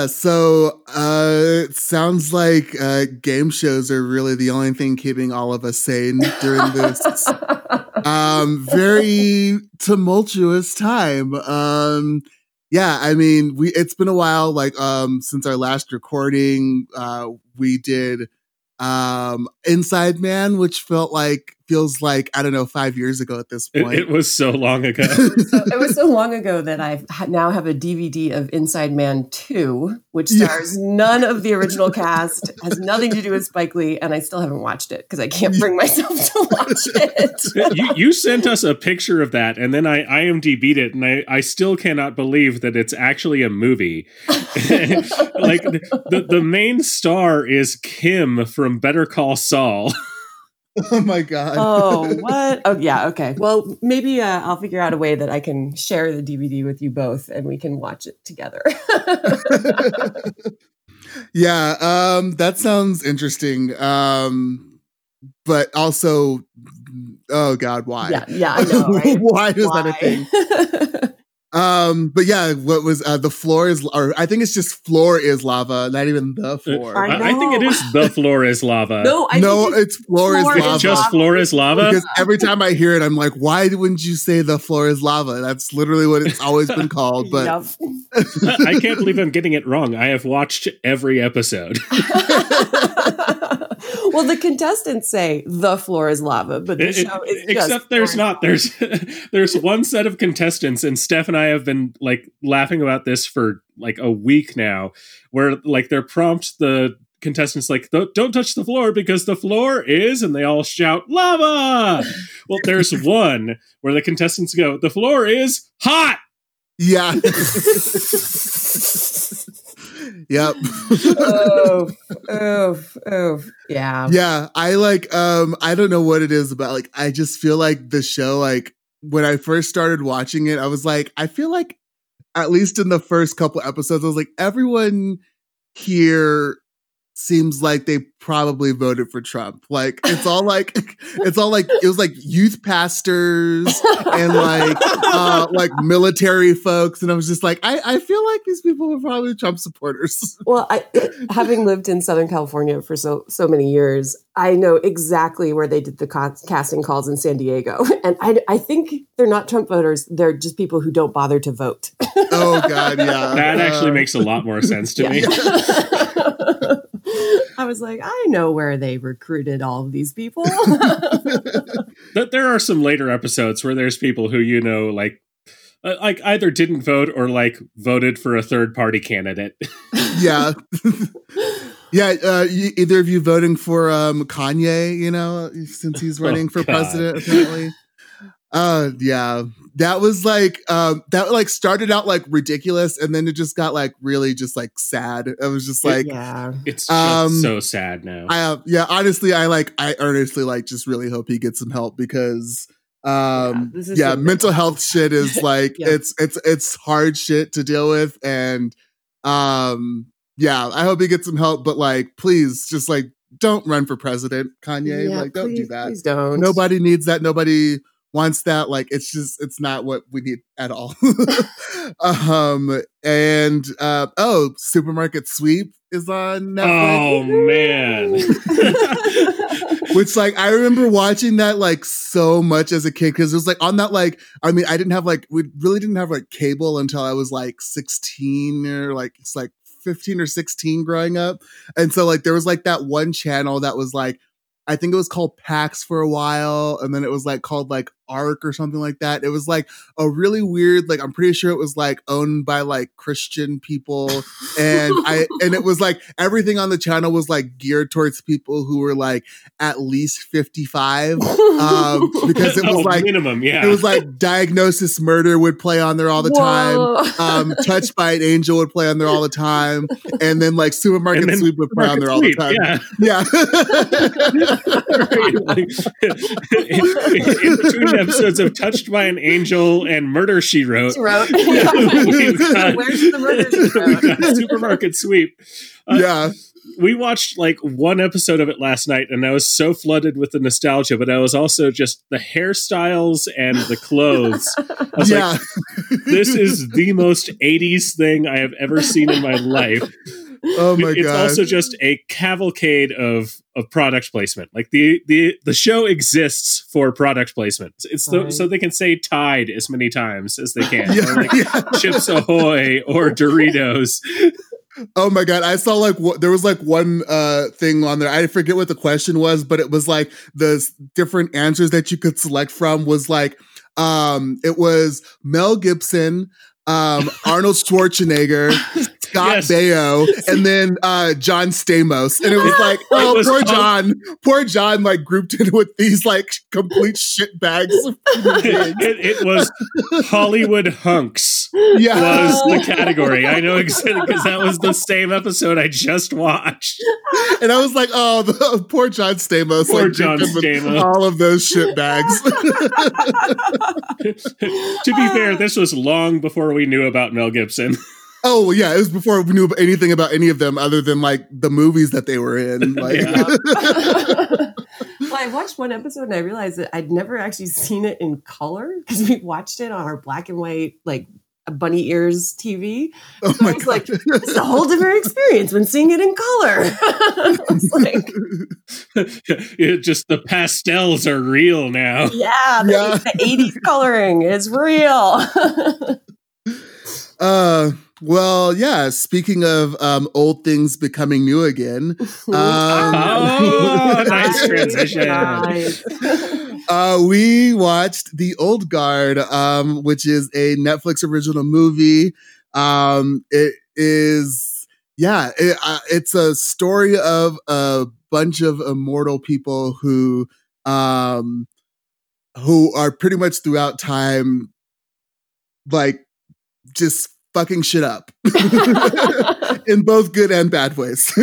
Yeah, so uh, it sounds like uh, game shows are really the only thing keeping all of us sane during this um, very tumultuous time. Um, yeah, I mean, we it's been a while, like um, since our last recording. Uh, we did um, Inside Man, which felt like feels like I don't know five years ago at this point. It, it was so long ago. so, it was so long ago that I now have a DVD of Inside Man Two, which stars yeah. none of the original cast, has nothing to do with Spike Lee, and I still haven't watched it because I can't bring myself to watch it. you, you, sent us a picture of that, and then I IMDb'd it, and I, I still cannot believe that it's actually a movie. like the the main star is Kim from Better Call Saul. Oh my god. Oh, what? Oh yeah, okay. Well, maybe uh, I'll figure out a way that I can share the DVD with you both and we can watch it together. yeah, um that sounds interesting. Um but also oh god, why? Yeah, yeah, I know, right? why is why? that a thing? Um, but yeah, what was uh, the floor is, or I think it's just floor is lava, not even the uh, floor. I, I, I think it is the floor is lava. no, I no, it's floor, floor is lava. Just floor is lava. Because every time I hear it, I'm like, why wouldn't you say the floor is lava? That's literally what it's always been called. But I can't believe I'm getting it wrong. I have watched every episode. well, the contestants say the floor is lava, but the it, show is except there's not. There's there's one set of contestants, and Steph and I have been like laughing about this for like a week now, where like they're prompt the contestants like don't touch the floor because the floor is and they all shout lava! Well there's one where the contestants go the floor is hot! Yeah Yep. oh, oh, oh, yeah. Yeah, I like um I don't know what it is about like I just feel like the show like when I first started watching it, I was like I feel like at least in the first couple episodes I was like everyone here seems like they probably voted for Trump. Like it's all like it's all like it was like youth pastors and like uh like military folks and I was just like I I feel like these people were probably Trump supporters. Well, I having lived in Southern California for so so many years, I know exactly where they did the casting calls in San Diego. And I I think they're not Trump voters, they're just people who don't bother to vote. oh god, yeah. That actually uh, makes a lot more sense to yeah. me. I was like, I know where they recruited all of these people. but there are some later episodes where there's people who you know like uh, like either didn't vote or like voted for a third party candidate. yeah. yeah, uh, you, either of you voting for um, Kanye, you know, since he's oh, running oh, for God. president apparently. Uh yeah. That was like um that like started out like ridiculous and then it just got like really just like sad. It was just like yeah. It's um, so sad now. I uh, yeah, honestly I like I earnestly like just really hope he gets some help because um yeah, yeah mental health shit is like yeah. it's it's it's hard shit to deal with and um yeah, I hope he gets some help but like please just like don't run for president, Kanye. Yeah, like, don't please, do that. Please don't. Nobody needs that. Nobody wants that like it's just it's not what we need at all. Um and uh oh supermarket sweep is on Netflix. oh man. Which like i remember watching that like so much as a kid because it was like on that like i mean i didn't have like we really didn't have like cable until i was like 16 or like it's like 15 or 16 growing up. And so like there was like that one channel that was like I think it was called PAX for a while, and then it was like called like Arc or something like that. It was like a really weird, like I'm pretty sure it was like owned by like Christian people, and I and it was like everything on the channel was like geared towards people who were like at least 55, um, because it was oh, like minimum, yeah. It was like Diagnosis Murder would play on there all the Whoa. time. Um, Touched by an Angel would play on there all the time, and then like Supermarket then Sweep would play on there all the time. Yeah. yeah. in, in, between episodes of Touched by an Angel and Murder She Wrote, wrote. got, Where's the Murder She Wrote? Supermarket Sweep. Uh, yeah. we watched like one episode of it last night, and I was so flooded with the nostalgia, but I was also just the hairstyles and the clothes. I was yeah. like, this is the most 80s thing I have ever seen in my life. Oh my god! it's god. also just a cavalcade of of product placement. Like the the the show exists for product placement. It's the, Right. so they can say Tide as many times as they can. yeah, Or like yeah. Chips Ahoy or Doritos. Oh my god! I saw like what there was like one uh thing on there. I forget what the question was, but it was like the different answers that you could select from was like um it was Mel Gibson, um Arnold Schwarzenegger, Scott Yes. Baio, and then uh John Stamos. And it was like, oh was poor John, poor John like grouped in with these like complete shit bags. human it, it was Hollywood hunks yeah. was the category. I know exactly because that was the same episode I just watched. And I was like, oh, the, poor John Stamos. Poor like, John grouped in with Stamos. All of those shit bags. to be fair, this was long before we knew about Mel Gibson. Oh, well, yeah. It was before we knew anything about any of them other than like the movies that they were in. Like, well, I watched one episode and I realized that I'd never actually seen it in color because we watched it on our black and white, like bunny ears TV. oh I was God. like, This is a whole different experience when seeing it in color. I was like, It just the pastels are real now. yeah, the, Yeah. the 80s coloring is real. Uh, well, yeah. Speaking of um, old things becoming new again, um, Oh, nice Nice, transition. nice. uh, we watched The Old Guard, um, which is a Netflix original movie. Um, it is, yeah, it, uh, it's a story of a bunch of immortal people who, um, who are pretty much throughout time, like just fucking shit up in both good and bad ways.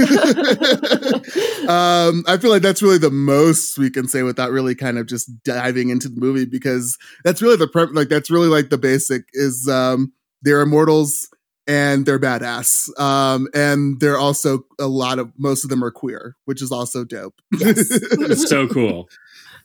um, I feel like that's really the most we can say without really kind of just diving into the movie because that's really the prep. Like that's really like the basic is um, they're immortals and they're badass. Um, and they're also a lot of most of them are queer, which is also dope. It's so cool.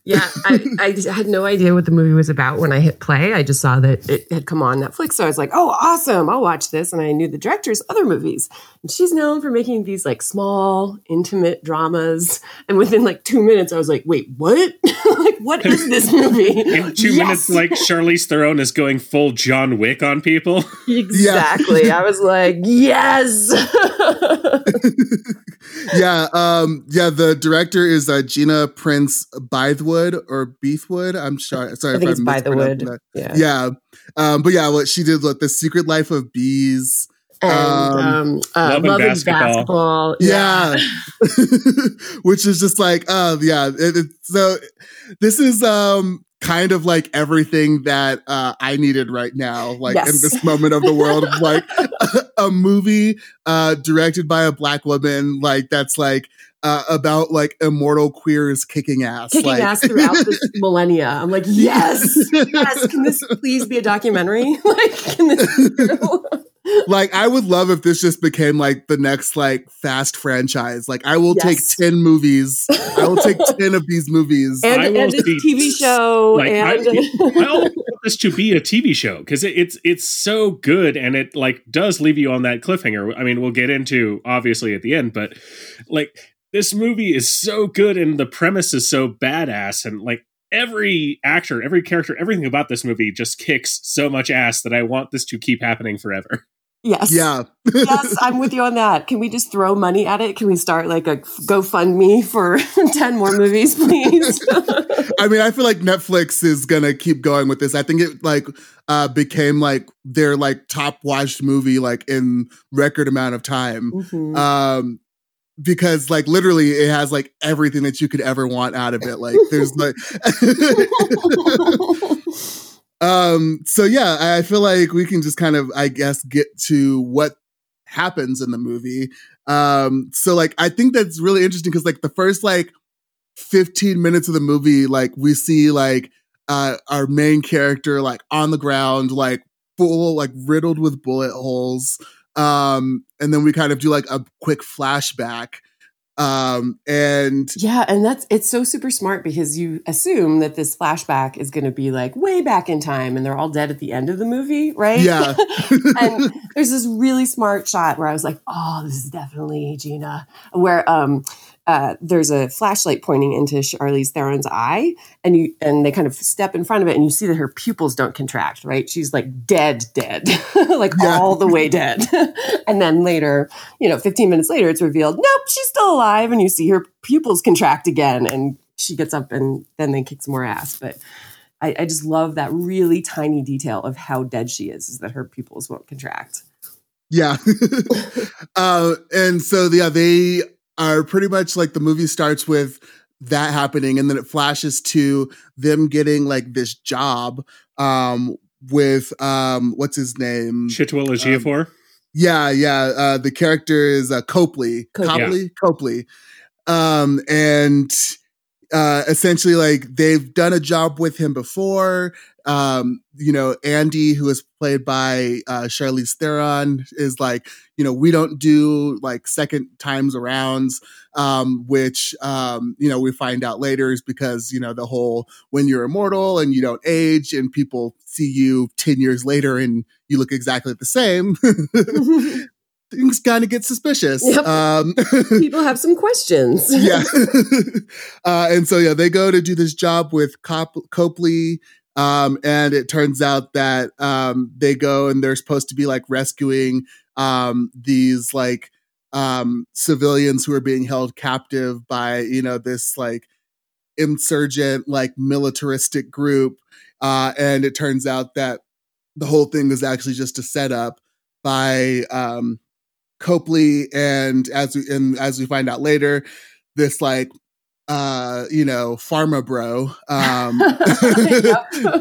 Yeah, I, I had no idea what the movie was about when I hit play. I just saw that it had come on Netflix. So I was like, oh, awesome, I'll watch this. And I knew the director's other movies. And she's known for making these like small, intimate dramas. And within like two minutes, I was like, wait, what? like, what is this movie? In two Yes! minutes, like Charlize Theron is going full John Wick on people. Exactly. I was like, yes. yeah, um, yeah. The director is uh, Gina Prince Bythewood or Beethwood. I'm sorry, sorry I think if it's I'm by the mispronouncing wood. that. Yeah. Yeah, um, but yeah, what she did, like the Secret Life of Bees. And Um, um, uh, Love and Love and Basketball. Basketball. Yeah, which is just like, uh, yeah. It, it, so this is um kind of like everything that uh, I needed right now, like in this moment of the world, of like a, movie uh, directed by a black woman, like that's like uh, about like immortal queers kicking ass, Kicking like, ass throughout this millennia. I'm like, yes, yes. Can this please be a documentary? like, can this be true? Like I would love if this just became like the next like fast franchise. Like I will Yes. take 10 movies. I will take 10 of these movies. and, I will and this TV show Like I, and I want this to be a TV show because it, it's it's so good and it like does leave you on that cliffhanger. I mean, we'll get into obviously at the end, but like this movie is so good and the premise is so badass and like every actor, every character, everything about this movie just kicks so much ass that I want this to keep happening forever. Yes, yeah. yes, I'm with you on that. Can we just throw money at it? Can we start like a GoFundMe for ten more movies, please? I mean, I feel like Netflix is gonna keep going with this. I think it like uh became like their like top watched movie like in record amount of time. Mhm. Um because like literally it has like everything that you could ever want out of it. Like there's like um so yeah, I feel like we can just kind of I guess get to what happens in the movie. Um so like I think that's really interesting because like the first like 15 minutes of the movie like we see like uh our main character like on the ground like full like riddled with bullet holes Um, and then we kind of do like a quick flashback. Um, and yeah, and that's it's so super smart because you assume that this flashback is going to be like way back in time and they're all dead at the end of the movie, right? Yeah. and there's this really smart shot where I was like, oh, this is definitely Gina, where um uh, there's a flashlight pointing into Charlize Theron's eye, and you and they kind of step in front of it, and you see that her pupils don't contract. Right, she's like dead, dead, like yeah. all the way dead. and then later, you know, 15 minutes later, it's revealed, nope, she's still alive, and you see her pupils contract again, and she gets up, and then they kick some more ass. But I, I just love that really tiny detail of how dead she is, is that her pupils won't contract. Yeah. uh, and so, yeah, they are pretty much like the movie starts with that happening and then it flashes to them getting like this job um with um what's his name Chiwetel Ejiofor. Um, yeah, yeah. Uh, the character is uh, Copley. Copley. Yeah. Copley. Um, and uh, essentially, like they've done a job with him before. Um, you know, Andy, who is played by uh, Charlize Theron, is like, you know, we don't do like second times arounds, um, which, um, you know, we find out later is because, you know, the whole when you're immortal and you don't age and people see you 10 years later and you look exactly the same. things kind of get suspicious. Yep. Um, People have some questions. yeah. uh, and so, yeah, they go to do this job with Cop- Copley. Um, and it turns out that um, they go and they're supposed to be like rescuing um, these like um, civilians who are being held captive by, you know, this like insurgent, like militaristic group. Uh, and it turns out that the whole thing was actually just a setup by um, Copley, and as we and as we find out later, this like uh you know pharma bro um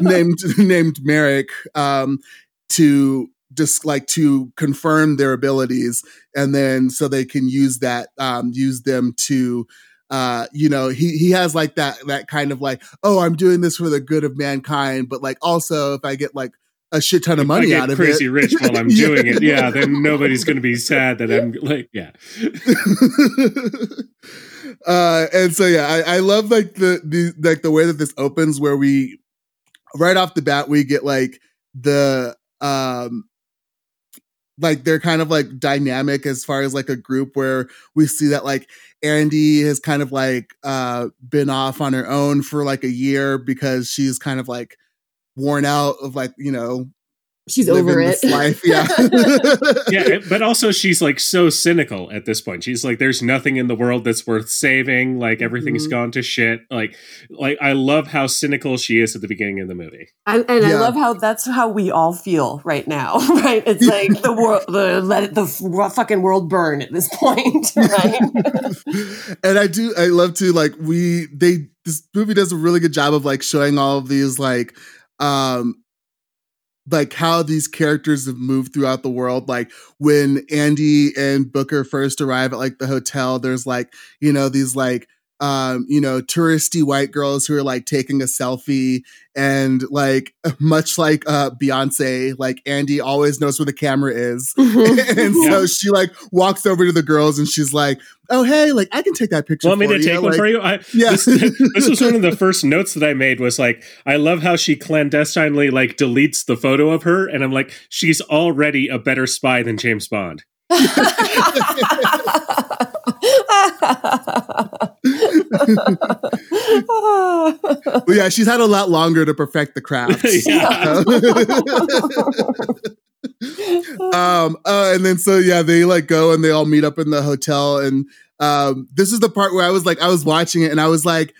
named named Merrick um to just like to confirm their abilities. And then so they can use that um use them to uh you know he he has like that that kind of like oh i'm doing this for the good of mankind but like also if i get like a shit ton of money out of crazy it. rich while I'm yeah. doing it. Yeah, then nobody's going to be sad that I'm like, yeah. uh, and so yeah, I, I love like the, the like the way that this opens, where we right off the bat we get like the um like they're kind of like dynamic as far as like a group where we see that like Andy has kind of like uh been off on her own for like a year because she's kind of like worn out of like you know she's over it. life yeah. Yeah but also she's like so cynical at this point. She's like there's nothing in the world that's worth saving. Like everything's mm-hmm. gone to shit. Like like i love how cynical she is at the beginning of the movie. And, and yeah. i love how that's how we all feel right now right? It's like the world the let it, the fucking world burn at this point right? And i do i love to like we they this movie does a really good job of like showing all of these like um like how these characters have moved throughout the world. Like when andy and booker first arrive at like the hotel there's like you know these like um, you know, touristy white girls who are like taking a selfie and like much like uh Beyonce, like Andy always knows where the camera is. Mm-hmm. and yeah. so she like walks over to the girls and she's like, Oh hey, like I can take that picture. Want me to take one for you? I, yeah. This, this was one of the first notes that I made was like, I love how she clandestinely like deletes the photo of her, and I'm like, she's already a better spy than James Bond. well, yeah, she's had a lot longer to perfect the craft. um, uh, and then so yeah, they like go and they all meet up in the hotel, and um, this is the part where I was like, I was watching it, and I was like,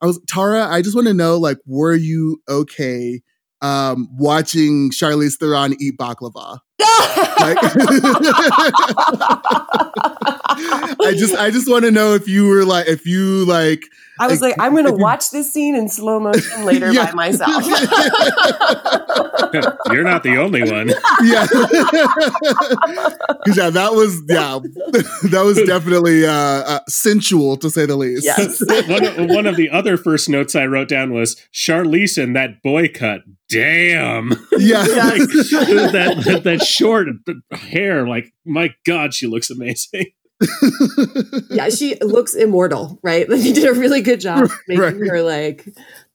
I was Tara. I just want to know, like, were you okay? um, watching Charlize Theron eat baklava. Like, I just I just want to know if you were like if you like I was like, I'm going to watch this scene in slow motion later Yeah. by myself. You're not the only one. yeah yeah that was yeah that was definitely uh, uh sensual to say the least yes. one, of, one of the other first notes I wrote down was Charlize and that boy cut. Damn. yeah like that, that that short hair, like my God, she looks amazing. Yeah, she looks immortal, right? Like, They did a really good job making Right. her like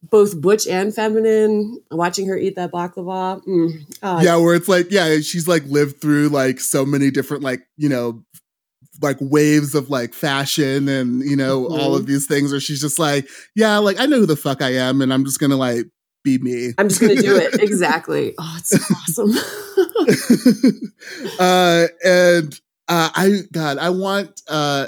both butch and feminine. Watching her eat that baklava. Mm. Oh, yeah where it's like yeah she's like lived through like so many different like you know like waves of like fashion and you know all of these things where she's just like yeah like i know who the fuck i am and i'm just gonna like be me I'm just going to do it. Exactly. Oh, it's awesome. uh and uh i god i want uh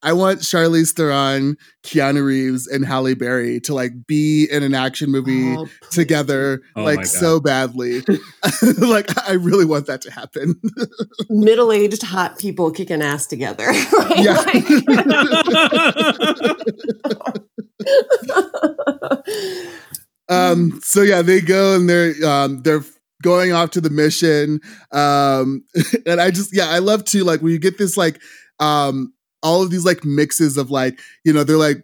I want Charlize Theron, Keanu Reeves, and Halle Berry to like be in an action movie Oh, together, Oh like so badly. like I really want that to happen. Middle-aged hot people kicking ass together. Right? Yeah. Like- um so yeah they go and they're um they're going off to the mission um and i just yeah i love to like when you get this like um all of these like mixes of like you know they're like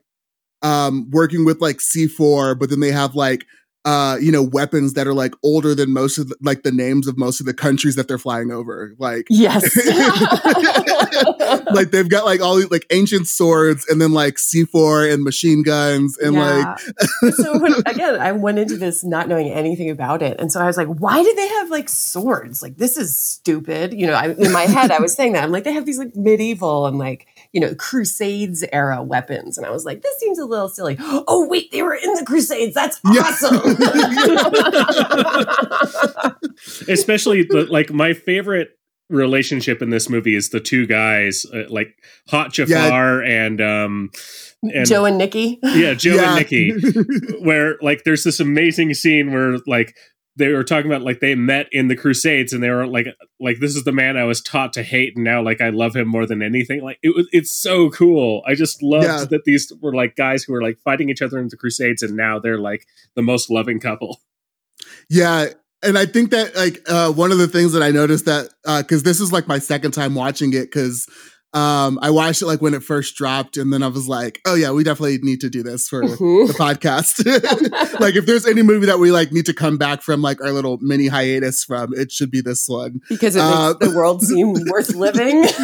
um working with like c4 but then they have like uh you know weapons that are like older than most of the, like the names of most of the countries that they're flying over like yes. like they've got like all these like ancient swords and then like c4 and machine guns and like so when, again, I went into this not knowing anything about it, and so I was like, "Why do they have like swords? Like this is stupid." You know, I, in my head, I was saying that I'm like, they have these like medieval and like you know Crusades era weapons, and I was like, this seems a little silly. Oh wait, they were in the Crusades. That's Yeah. awesome. Especially the, like my favorite relationship in this movie is the two guys, uh, like Hot Jafar and um and Joe and Nicky. yeah, Joe Yeah. and Nicky. where like there's this amazing scene where like they were talking about like they met in the crusades and they were like like this is the man i was taught to hate and now like i love him more than anything like it was it's so cool i just loved Yeah. that these were like guys who were like fighting each other in the crusades and now they're like the most loving couple Yeah. And I think that like uh one of the things that I noticed that uh cuz this is like my second time watching it cuz um I watched it like when it first dropped and then I was like, "Oh yeah, we definitely need to do this for Mhm. the podcast." like if there's any movie that we like need to come back from like our little mini hiatus from, it should be this one. because it Uh, makes the world seem worth living.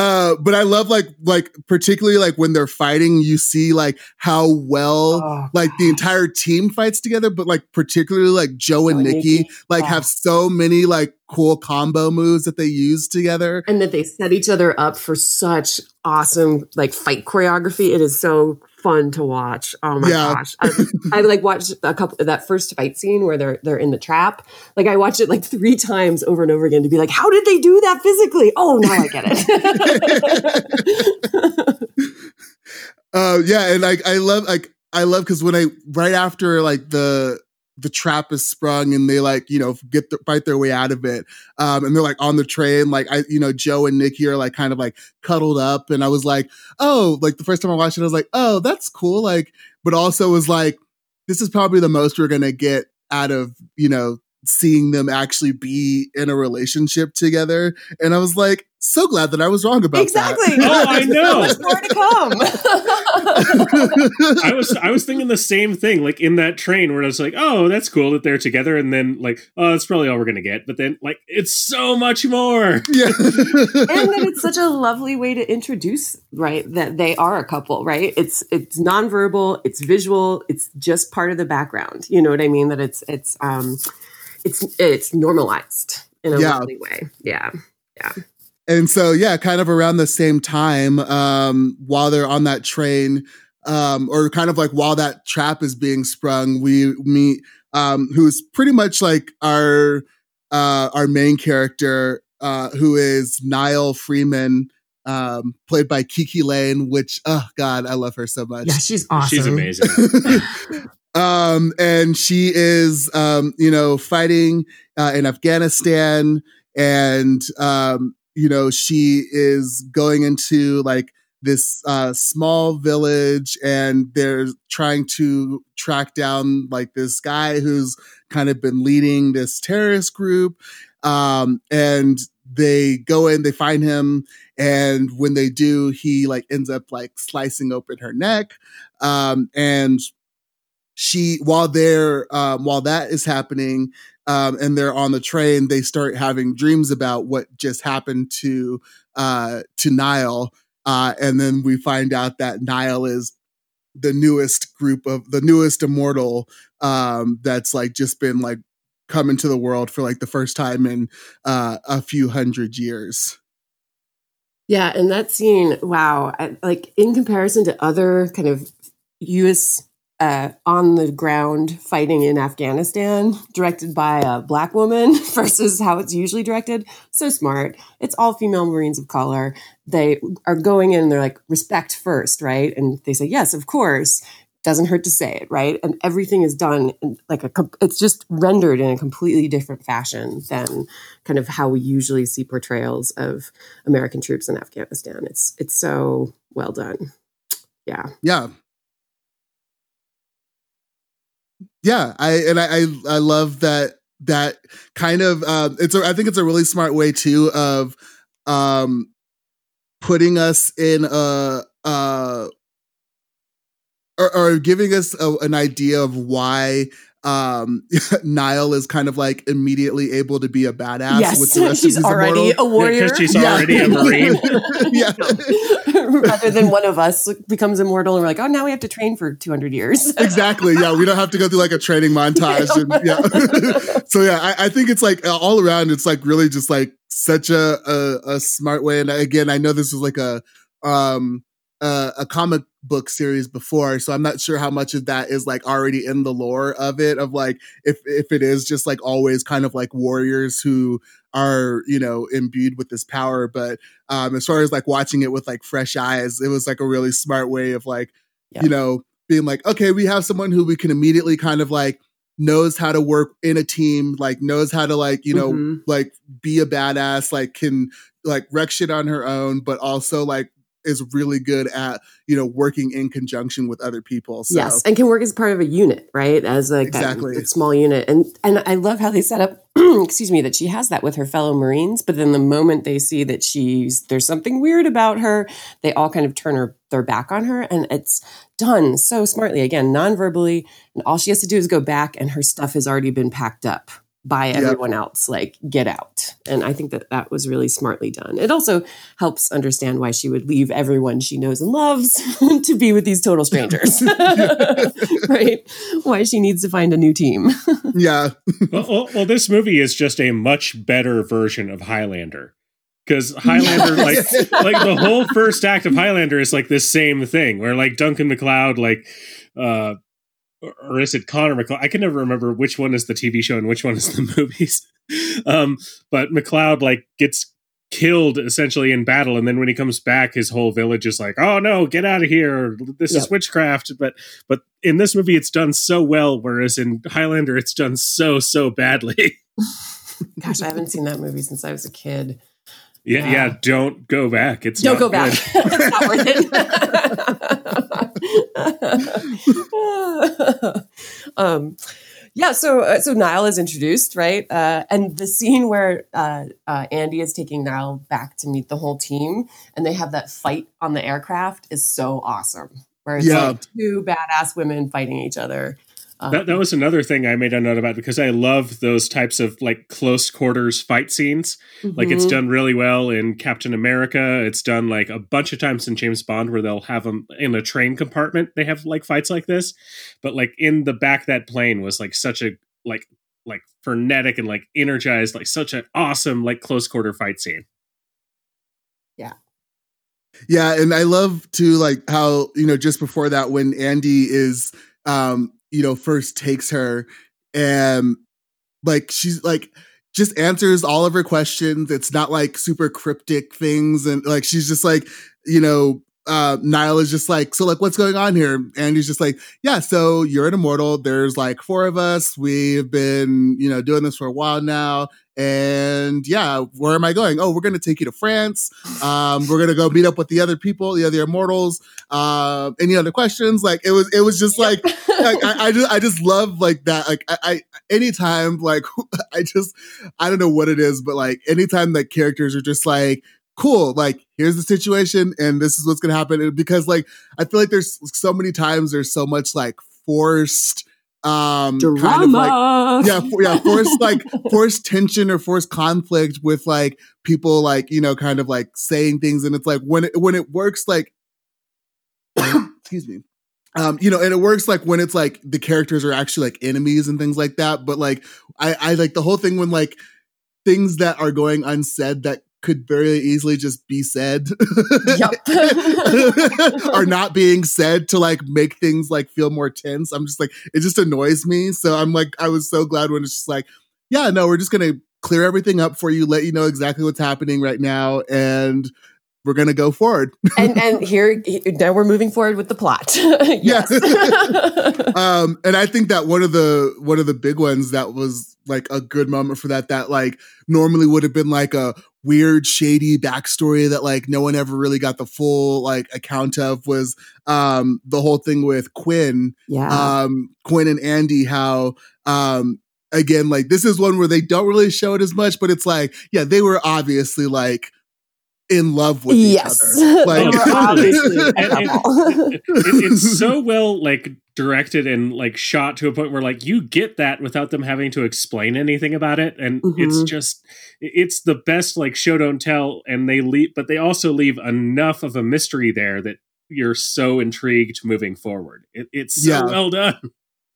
Uh but I love like like particularly like when they're fighting, you see like how well Oh, like the entire team fights together, but like particularly like Joe and and Nicky, Nicky. like Oh. have so many like cool combo moves that they use together. and that they set each other up for such awesome like fight choreography. It is so fun to watch. Oh my Yeah. gosh. I, I like watched a couple that first fight scene where they're they're in the trap. Like I watched it like three times over and over again to be like, how did they do that physically? Oh now I get it. uh yeah, and like I love like I love because when I right after like the the trap is sprung and they like you know get the, fight their way out of it. Um and they're like on the train like i you know joe and Nicky are like kind of like cuddled up and i was like oh like the first time i watched it i was like oh that's cool like but also was like this is probably the most we're gonna get out of you know seeing them actually be in a relationship together. And i was like so glad that i was wrong about that. exactly. Oh, I know. There's more to come. i was i was thinking the same thing like in that train where i was like oh that's cool that they're together and then like oh that's probably all we're gonna get but then like it's so much more yeah and that it's such a lovely way to introduce right that they are a couple right it's it's nonverbal it's visual it's just part of the background you know what i mean that it's it's um it's it's normalized in a Yeah. lovely way Yeah. yeah and so yeah kind of around the same time um while they're on that train um or kind of like while that trap is being sprung we meet um who's pretty much like our uh our main character uh who is Nile Freeman um played by KiKi Layne which oh god I love her so much. Yeah she's awesome. she's amazing. Um and she is um you know fighting uh, in afghanistan and um you know, she is going into like this uh, small village and they're trying to track down like this guy who's kind of been leading this terrorist group. Um, and they go in, they find him, and when they do, he like ends up like slicing open her neck. Um, and she, while they're, um, while that is happening, um, and they're on the train, they start having dreams about what just happened to, uh, to Nile uh, and then we find out that Nile is the newest group of the newest immortal um, that's like just been like come into the world for like the first time in uh, a few hundred years. Yeah, and that scene, wow, I, like in comparison to other kind of U.S uh, on the ground fighting in Afghanistan, directed by a black woman versus how it's usually directed. So smart. It's all female Marines of color. They are going in, they're like, respect first, right? And they say, yes, of course. Doesn't hurt to say it, right? And everything is done like a, it's just rendered in a completely different fashion than kind of how we usually see portrayals of American troops in Afghanistan. It's, it's so well done. Yeah. Yeah. Yeah i and i i, I love that that kind of um it's a, i think it's a really smart way too of um putting us in a uh or, or giving us a, an idea of why um Nile is kind of like immediately able to be a badass yes, with the rest she's of already immortal. a warrior because she's already a marine. yeah. Rather than one of us becomes immortal and we're like, oh, now we have to train for 200 years. exactly. Yeah. We don't have to go through like a training montage. And, yeah. so yeah, I, I think it's like all around, it's like really just like such a, a, a smart way. And again, I know this is like a, um, uh, a comic book series before, so I'm not sure how much of that is like already in the lore of it. Of like, if if it is just like always kind of like warriors who are you know imbued with this power. But um, as far as like watching it with like fresh eyes, it was like a really smart way of like yeah. you know being like, okay, we have someone who we can immediately kind of like knows how to work in a team, like knows how to like, you know, mm-hmm. like be a badass, like can like wreck shit on her own, but also like is really good at you know working in conjunction with other people. So. Yes, and can work as part of a unit, right? As like exactly. that, that small unit, and and I love how they set up. excuse me, that she has that with her fellow Marines, but then the moment they see that she's there's something weird about her, they all kind of turn her their back on her, and it's done so smartly. Again, non-verbally, and all she has to do is go back, and her stuff has already been packed up by everyone yep. else like get out. And i think that that was really smartly done. It also helps understand why she would leave everyone she knows and loves to be with these total strangers. Right? Why she needs to find a new team. Yeah. Well, well, well, this movie is just a much better version of highlander. Because Highlander, yes. like, like the whole first act of Highlander is like this same thing, where like Duncan MacLeod, like, uh, or is it Connor MacLeod? I can never remember which one is the TV show and which one is the movies. um, but MacLeod like gets killed essentially in battle, and then when he comes back, his whole village is like, "Oh no, get out of here! This yep. is witchcraft." But but in this movie, it's done so well, whereas in Highlander, it's done so so badly. Gosh, I haven't seen that movie since I was a kid. Yeah, wow. yeah. Don't go back. It's don't go back. it's not worth it. um, yeah. So uh, so Nile is introduced, right? Uh, and the scene where uh, uh, Andy is taking Nile back to meet the whole team, and they have that fight on the aircraft is so awesome. Where it's yeah. like two badass women fighting each other. Um, that, that was another thing I made a note about because I love those types of like close quarters fight scenes. Mm-hmm. Like it's mm-hmm. done really well in Captain America. It's done like a bunch of times in James Bond where they'll have them in a train compartment. They have like fights like this, but like in the back that plane was like such a like like frenetic and like energized, like such an awesome like close quarter fight scene. Yeah. Yeah, and I love to like how you know just before that when Andy is um you know, first takes her and like she's like just answers all of her questions. It's not like super cryptic things. And like she's just like, you know, uh Nile is just like, so like what's going on here? And he's just like, yeah, so you're an immortal. There's like four of us. We've been, you know, doing this for a while now. And yeah, where am I going? Oh, we're going to take you to France. Um, we're going to go meet up with the other people, the other immortals. Uh, any other questions? Like it was, it was just like, like I, I, just, I just love like that. Like I, I, anytime, like I just, I don't know what it is, but like anytime that characters are just like, cool, like here's the situation and this is what's going to happen. because like, I feel like there's so many times there's so much like forced, um Drama. kind of like yeah for, yeah forced like forced tension or forced conflict with like people like you know kind of like saying things. And it's like when it when it works like excuse me. Um you know and it works like when it's like the characters are actually like enemies and things like that. But like i i like the whole thing when like things that are going unsaid that could very easily just be said Yep. are not being said to like make things like feel more tense. I'm just like, it just annoys me. So I'm like, I was so glad when it's just like, yeah, no, we're just gonna clear everything up for you, let you know exactly what's happening right now, and we're gonna go forward. and and here now we're moving forward with the plot. yes. um, and I think that one of the one of the big ones that was like a good moment for that that like normally would have been like a weird shady backstory that like no one ever really got the full like account of was um the whole thing with Quynh yeah. um Quynh and Andy how um again like this is one where they don't really show it as much but it's like yeah they were obviously like in love with each other like They obviously And- and- couple. it, it's so well like directed and like shot to a point where like you get that without them having to explain anything about it and it's Mhm. just it's the best like show don't tell and they leave but they also leave enough of a mystery there that you're so intrigued moving forward it, it's so Yeah. well done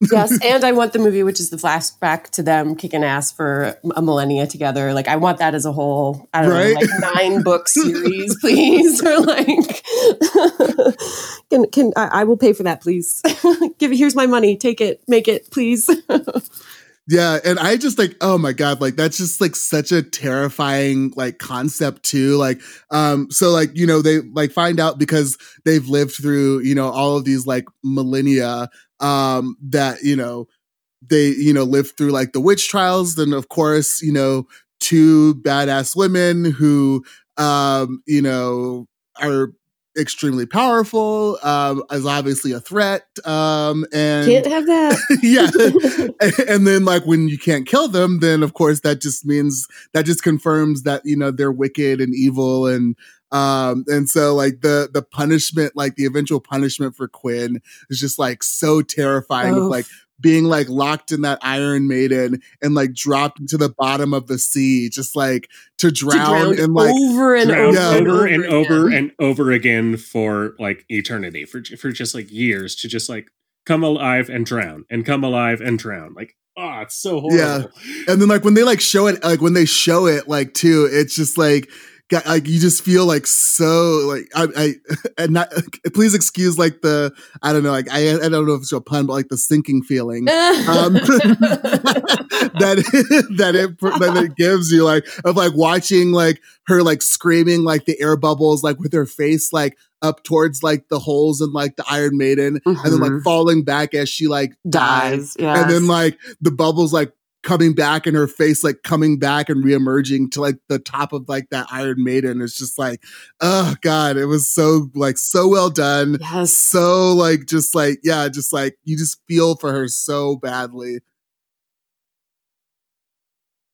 yes, and I want the movie, which is the flashback to them kicking ass for a millennia together. Like I want that as a whole. I don't Right? know, like nine book series, please, or like. can can I, I will pay for that, please. Give. Here's my money. Take it. Make it, please. Yeah, and I just like, oh my god, like that's just like such a terrifying like concept too. Like, um, so like you know they like find out because they've lived through you know all of these like millennia, um, that you know they you know lived through like the witch trials. Then of course you know two badass women who um you know are extremely powerful um is obviously a threat um and Can't have that. yeah and then like when you can't kill them then of course that just means that just confirms that you know they're wicked and evil and um and so like the the punishment like the eventual punishment for Quynh is just like so terrifying of like being like locked in that iron maiden and like dropped into the bottom of the sea just like to To drown, drown and like over and Drown over, Yeah. over and over again. and over again for like eternity for for just like years to just like come alive and drown and come alive and drown like oh it's so horrible Yeah. and then like when they like show it like when they show it like too it's just like got, like you just feel like so like I, I and not please excuse like the I don't know like I I don't know if it's a pun but like the sinking feeling um, that that it that it gives you like of like watching like her like screaming like the air bubbles like with her face like up towards like the holes and like the Iron Maiden and then like Mhm. falling back as she like dies dies. Yes. and then like the bubbles like coming back and her face like coming back and reemerging to like the top of like that Iron Maiden. It's just like, oh god, it was so like so well done. yes. So like just like yeah, just like you just feel for her so badly.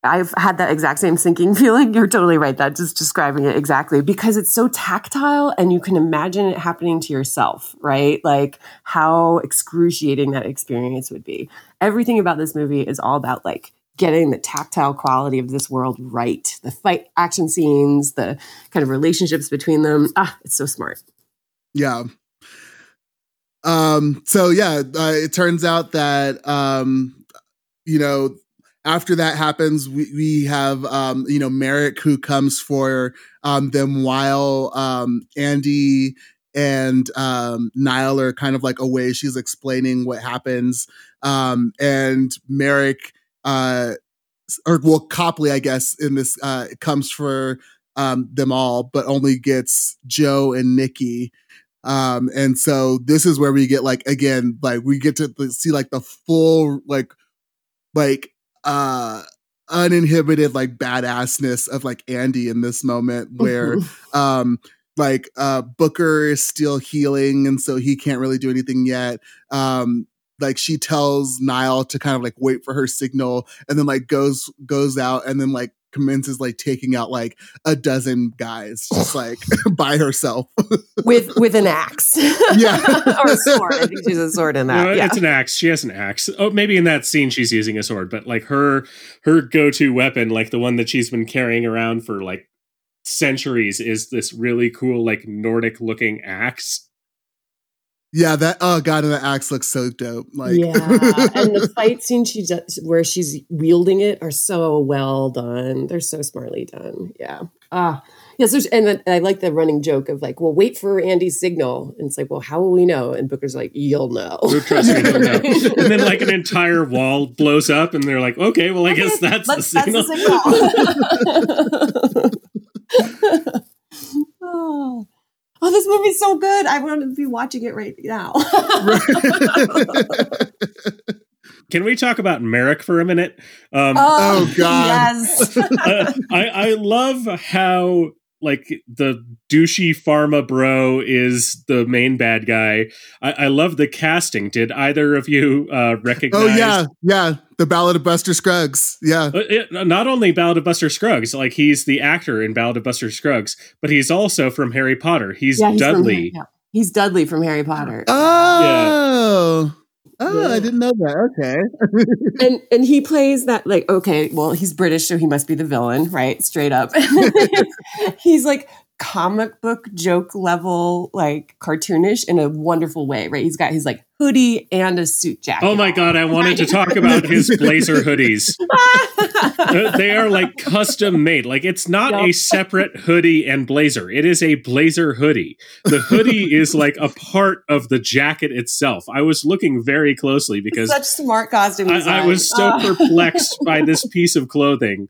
I've had that exact same sinking feeling. You're totally right. That's just describing it exactly because it's so tactile and you can imagine it happening to yourself, right? Like how excruciating that experience would be. Everything about this movie is all about like getting the tactile quality of this world right. The fight action scenes, the kind of relationships between them. Ah, it's so smart. Yeah. Um so yeah, uh, it turns out that um you know after that happens we, we have um you know Merrick who comes for um them while um Andy and um Nile are kind of like away. She's explaining what happens. Um and Merrick uh or well Copley I guess in this uh comes for um them all but only gets Joe and Nicky. Um and so this is where we get like again like we get to see like the full like like uh uninhibited like badassness of like Andy in this moment where um like uh Booker is still healing and so he can't really do anything yet. Um like she tells Nile to kind of like wait for her signal and then like goes goes out and then like commences like taking out like a dozen guys just like by herself with with an axe. Yeah. or a sword. I think she's a sword in that. No, yeah. It's an axe. She has an axe. Oh, maybe in that scene she's using a sword, but like her her go to weapon, like the one that she's been carrying around for like centuries, is this really cool like Nordic looking axe. Yeah that oh god and the axe looks so dope like yeah, and the fight scene she does where she's wielding it are so well done. They're so smartly done. Yeah. Ah, yes. there's and then I like the running joke of like, well, wait for Andy's signal, and it's like, well, how will we know? And Booker's like, you'll know. Oh, Trust me, you'll know. And then like an entire wall blows up, and they're like, okay, well, I Okay, guess that's the let's- that's signal. the signal. oh. oh, this movie's so good. I want to be watching it right now. Can we talk about Merrick for a minute? Um, Oh, God. Yes. uh, I I love how like the douchey pharma bro is the main bad guy. I, I love the casting. Did either of you uh, recognize? oh yeah yeah the ballad of buster scruggs yeah Uh, it- not only Ballad of Buster Scruggs, like he's the actor in Ballad of Buster Scruggs, but he's also from Harry Potter. He's, Yeah, he's from- Dudley. yeah. He's Dudley from Harry Potter. oh oh Yeah. i didn't know that. Okay. And and he plays that like okay well he's british so he must be the villain right? Straight up. He's like comic book joke level like cartoonish in a wonderful way right he's got his like hoodie and a suit jacket Oh my god, I wanted to talk about his blazer hoodies. They are like custom made. Like it's not a separate hoodie and blazer. It is a blazer hoodie. The hoodie is like a part of the jacket itself. I was looking very closely because such smart costume. I, I was so Ah. perplexed by this piece of clothing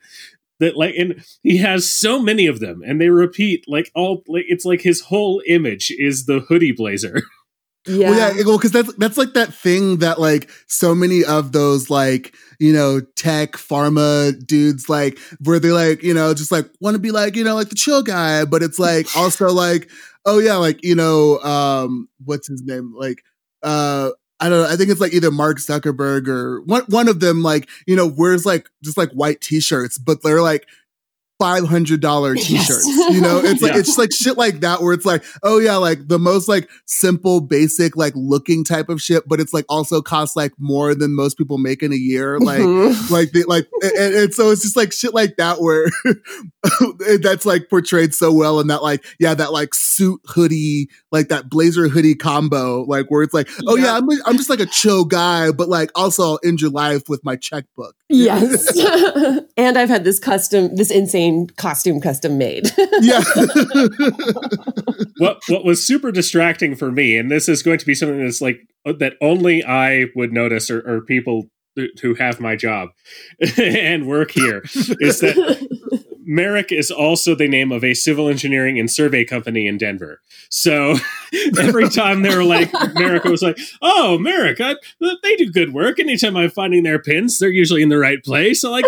that like and he has so many of them and they repeat like all like it's like his whole image is the hoodie blazer. yeah, Well, yeah, well, because that's that's like that thing that like so many of those like you know tech pharma dudes like where they like you know just like want to be like you know like the chill guy, but it's like also like oh yeah, like you know um what's his name like uh I don't know. I think it's like either Mark Zuckerberg or one one of them like you know wears like just like white t-shirts, but they're like five hundred dollar t-shirts. You know, it's like Yeah. it's just like shit like that where it's like, oh yeah, like the most like simple, basic, like looking type of shit, but it's like also costs like more than most people make in a year. Like Mhm. like the, like and, and so it's just like shit like that where that's like portrayed so well in that like yeah that like suit hoodie like that blazer hoodie combo like where it's like oh yeah, Yeah. I'm I'm just like a chill guy but like also I'll end your life with my checkbook yes. And i've had this custom this insane costume custom made. Yeah. What what was super distracting for me, and this is going to be something that's like uh, that only I would notice, or, or people th- who have my job and work here, is that Merrick is also the name of a civil engineering and survey company in Denver. So every time they were like, Merrick was like, "Oh, Merrick, I, they do good work. Anytime I'm finding their pins, they're usually in the right place." So like,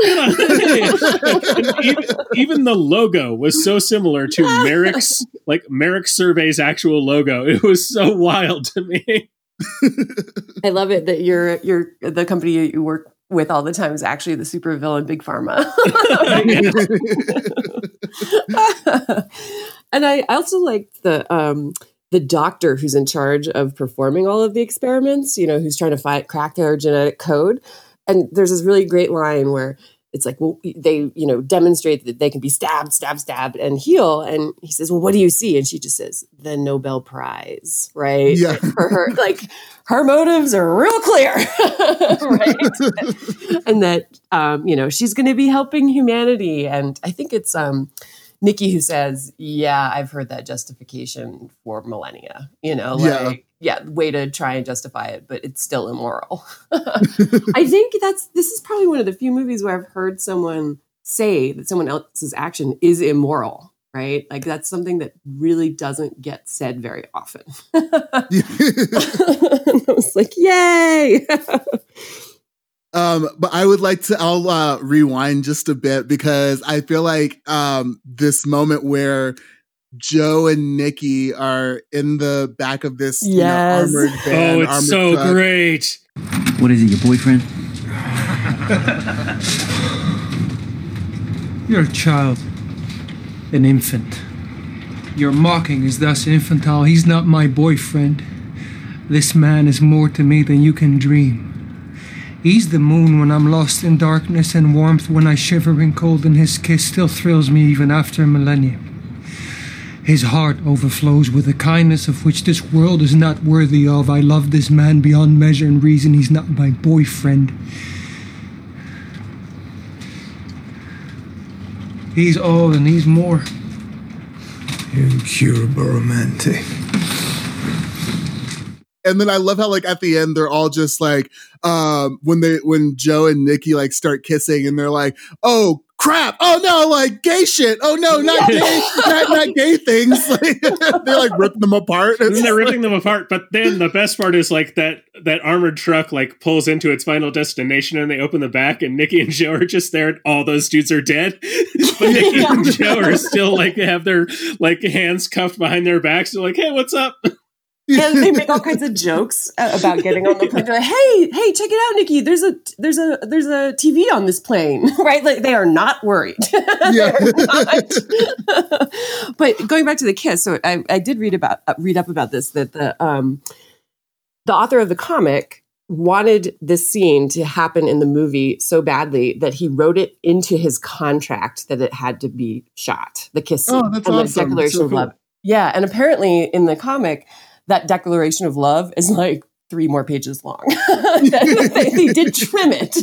even, even the logo was so similar to Merrick's, like Merrick Survey's actual logo. It was so wild to me. I love it that you're you're the company you work with all the time is actually the supervillain Big Pharma. and I also like the um the doctor who's in charge of performing all of the experiments, you know, who's trying to fight crack their genetic code. And there's this really great line where it's like, well, they, you know, demonstrate that they can be stabbed, stabbed, stabbed, and heal. And he says, well, what do you see? And she just says, the Nobel Prize, right? Yeah. For her, like, her motives are real clear, right? and that, um, you know, she's going to be helping humanity. And I think it's um, Nicky who says, yeah, I've heard that justification for millennia, you know, Yeah. like, yeah, way to try and justify it, but it's still immoral. I think that's this is probably one of the few movies where I've heard someone say that someone else's action is immoral, right? Like that's something that really doesn't get said very often. I was like, yay! Um, but I would like to, I'll uh, rewind just a bit because I feel like um, this moment where Joe and Nicky are in the back of this you know, armored van. oh, it's so truck. great. What is it, your boyfriend? You're a child, an infant. Your mocking is thus infantile. He's not my boyfriend. This man is more to me than you can dream. He's the moon when I'm lost in darkness and warmth when I shiver in cold, and his kiss still thrills me even after a millennium. His heart overflows with a kindness of which this world is not worthy of. I love this man beyond measure and reason. He's not my boyfriend. He's all and he's more. Incurable romantic. And then I love how like at the end they're all just like um when they when Joe and Nicky like start kissing and they're like, oh crap, oh no, like gay shit. Oh no, not gay, not, not gay things. Like, they're like ripping them apart. And It's then they're like- ripping them apart. But then the best part is like that that armored truck like pulls into its final destination and they open the back and Nicky and Joe are just there and all those dudes are dead. but Nicky and Joe are still like have their like hands cuffed behind their backs. They're like, hey, what's up? and they make all kinds of jokes uh, about getting on the plane. They're like, "Hey, hey, check it out, Nicky. There's a there's a there's a TV on this plane, right? Like they are not worried. Yeah. Not. but going back to the kiss, so I, I did read about uh, read up about this that the um the author of the comic wanted this scene to happen in the movie so badly that he wrote it into his contract that it had to be shot. The kiss scene Oh, that's and the awesome. declaration So of love. Yeah, and apparently in the comic, that declaration of love is like three more pages long. they, they did trim it,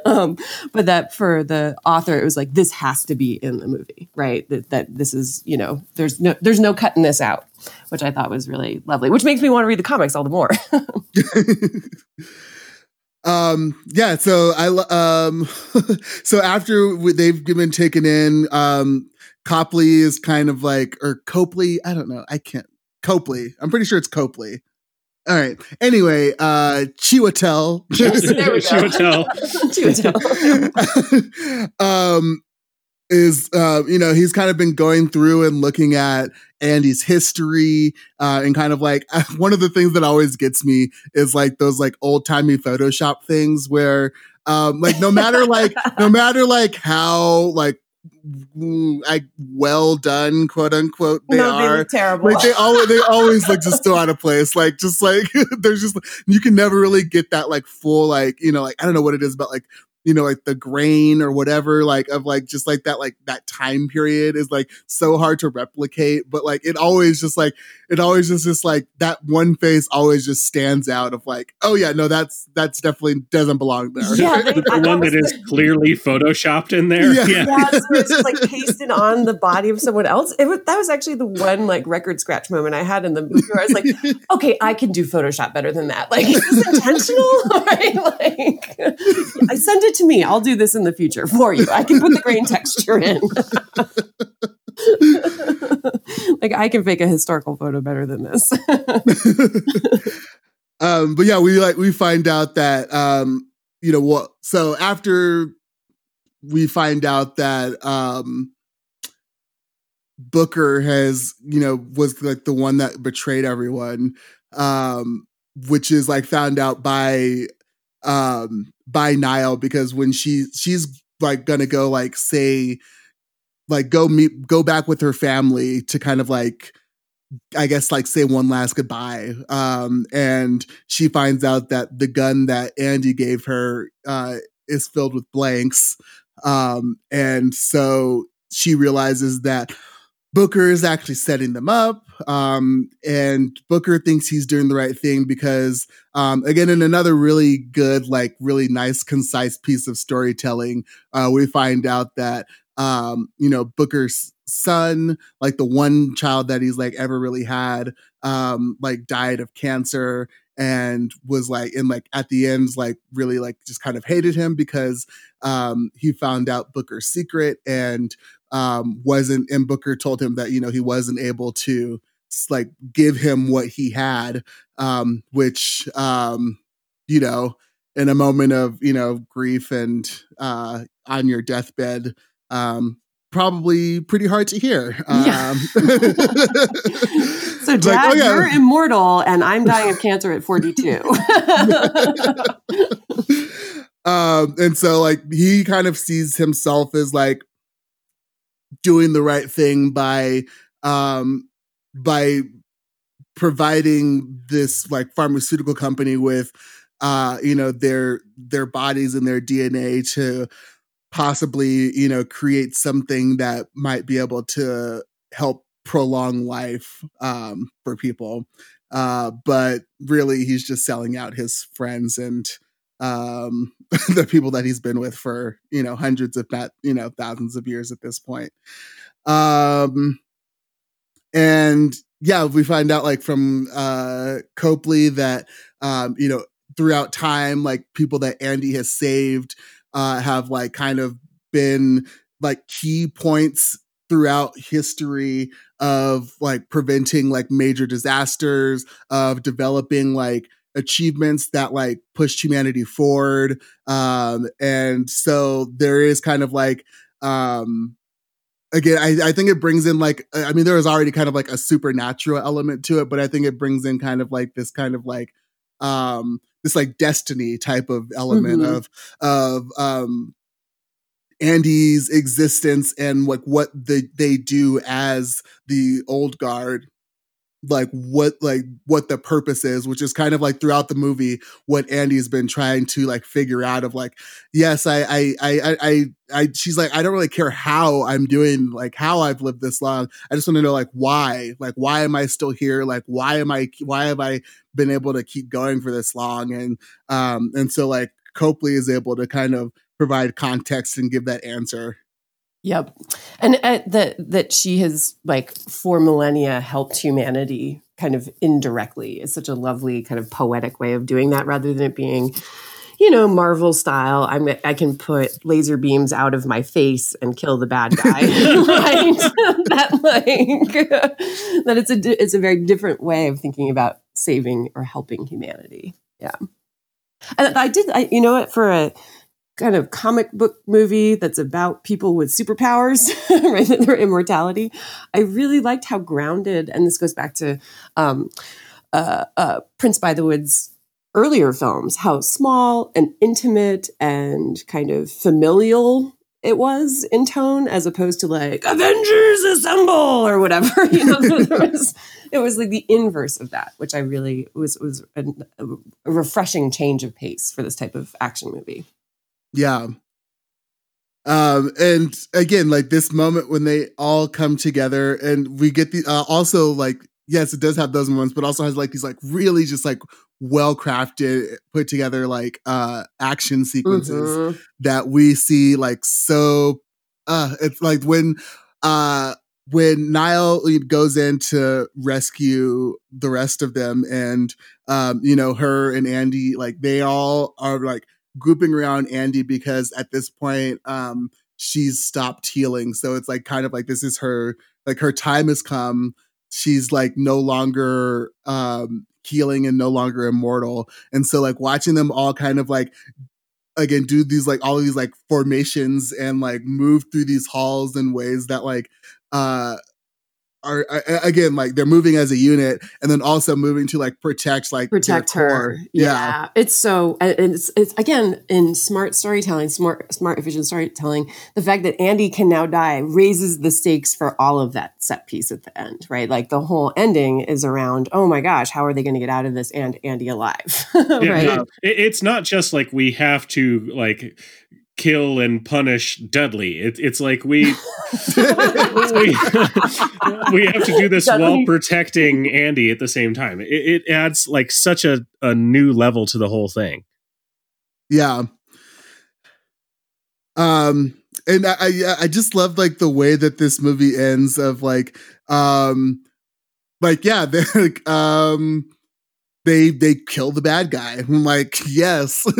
um, but that for the author, it was like this has to be in the movie, right? That that this is you know there's no there's no cutting this out, which I thought was really lovely. Which makes me want to read the comics all the more. um yeah so i um so after they've been taken in um copley is kind of like or copley i don't know i can't copley. I'm pretty sure it's copley. All right. Anyway uh chiwetel. Yes, there we go. Chiwetel. um is uh you know he's kind of been going through and looking at Andy's history uh and kind of like one of the things that always gets me is like those like old-timey photoshop things where um like no matter like no matter like how like like well done quote unquote they no, they are look terrible. like they always they always look just so out of place like just like there's just you can never really get that like full like you know like i don't know what it is about like you know like the grain or whatever like of like just like that like that time period is like so hard to replicate but like it always just like it always just just like that one face always just stands out of like oh yeah no that's that's definitely doesn't belong there Yeah, they- the I- one that is that clearly photoshopped in there. Yeah. Yeah. yeah, so it's just like pasted on the body of someone else. It was, that was actually the one like record scratch moment I had in the movie where I was like, okay, I can do Photoshop better than that. Like, is this intentional? right? Like, I send it to me. I'll do this in the future for you. I can put the grain texture in. like, I can fake a historical photo better than this. um but yeah we like we find out that um you know what so after we find out that um booker has you know was like the one that betrayed everyone um which is like found out by um by Nile because when she she's like gonna go like say like go meet go back with her family to kind of like I guess like say one last goodbye. Um, and she finds out that the gun that Andy gave her uh, is filled with blanks. Um, and so she realizes that Booker is actually setting them up. Um, and Booker thinks he's doing the right thing because, um, again, in another really good, like really nice, concise piece of storytelling, uh, we find out that, um, you know, Booker's son, like the one child that he's like ever really had, um, like died of cancer and was like, and like at the end, like really like just kind of hated him because, um, he found out Booker's secret and, um, wasn't, and Booker told him that, you know, he wasn't able to like give him what he had, um, which, um, you know, in a moment of you know grief and uh, on your deathbed. Um, probably pretty hard to hear. Yeah. Um, So, It's like, Dad, oh, yeah. you're immortal, and I'm dying of cancer at 42. um, and so like he kind of sees himself as like doing the right thing by um by providing this like pharmaceutical company with uh you know their their bodies and their DNA to possibly you know create something that might be able to help prolong life um for people. Uh but really he's just selling out his friends and um the people that he's been with for you know hundreds if not you know thousands of years at this point. Um and yeah we find out like from uh copley that um you know throughout time like people that andy has saved uh have like kind of been like key points throughout history of like preventing like major disasters of developing like achievements that like pushed humanity forward. Um and so there is kind of like um again I, I think it brings in like i mean there was already kind of like a supernatural element to it but i think it brings in kind of like this kind of like um this like destiny type of element Mhm. of of um andy's existence and like what they they do as the old guard like what like what the purpose is which is kind of like throughout the movie what andy's been trying to like figure out of like yes i i i i, I, she's like i don't really care how i'm doing like how i've lived this long. I just want to know like why? Like why am i still here? Like why am i why have i been able to keep going for this long? And um and so like copley is able to kind of provide context and give that answer Yep. And uh, that that she has like for millennia helped humanity kind of indirectly. Is such a lovely kind of poetic way of doing that rather than it being you know Marvel style. I'm I can put laser beams out of my face and kill the bad guy. Right? That like that it's a it's a very different way of thinking about saving or helping humanity. Yeah. And I did I you know what for a kind of comic book movie that's about people with superpowers, right? Their immortality. I really liked how grounded, and this goes back to um, uh, uh, Prince-Bythewood's earlier films, how small and intimate and kind of familial it was in tone as opposed to like Avengers assemble or whatever. You know, was, it was like the inverse of that, which I really was was a, a refreshing change of pace for this type of action movie. Yeah. Um, and again, like this moment when they all come together and we get the uh, also like yes, it does have those moments, but also has like these like really just like well crafted, put together like uh action sequences Mhm. that we see like so uh it's like when uh when Nile goes in to rescue the rest of them and um you know her and Andy like they all are like grouping around Andy because at this point um she's stopped healing. So it's like kind of like this is her like her time has come. She's like no longer um healing and no longer immortal. And so like watching them all kind of like again do these like all of these like formations and like move through these halls in ways that like uh are uh, again like they're moving as a unit and then also moving to like protect like their protect core. her. Yeah. it's so it's it's again in smart storytelling, smart smart efficient storytelling. The fact that Andy can now die raises the stakes for all of that set piece at the end, right? Like the whole ending is around, oh my gosh, how are they going to get out of this and Andy alive, Yeah, right? no, it- it's not just like we have to like kill and punish Dudley. It, it's like we we, we have to do this while protecting Andy at the same time. It, it adds like such a, a new level to the whole thing. Yeah. Um, and I, I I just love like the way that this movie ends of like um like yeah, they like um they they kill the bad guy. I'm like, yes.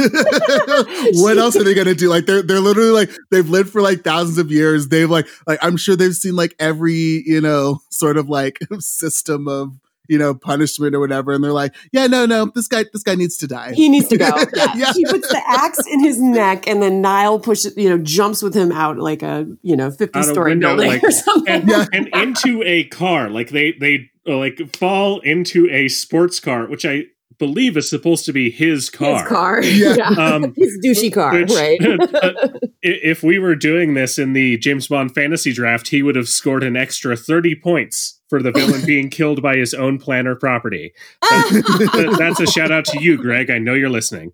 what else are they gonna do? Like they're they're literally like they've lived for like thousands of years. They've like like I'm sure they've seen like every, you know, sort of like system of you know, punishment or whatever. And they're like, yeah, no, no, this guy, this guy needs to die. He needs to go. Yeah. Yeah. He puts the axe in his neck, and then Nile pushes, you know, jumps with him out like a you know 50 out story window, building like- or something. and, Yeah. and into a car. Like they they like fall into a sports car, which I believe is supposed to be his car. His car. Yeah. Yeah. Um, His douchey car, which- right? uh, if we were doing this in the James Bond fantasy draft, he would have scored an extra 30 points for the villain being killed by his own planner property. Th- That's a shout out to you, Greg. I know you're listening.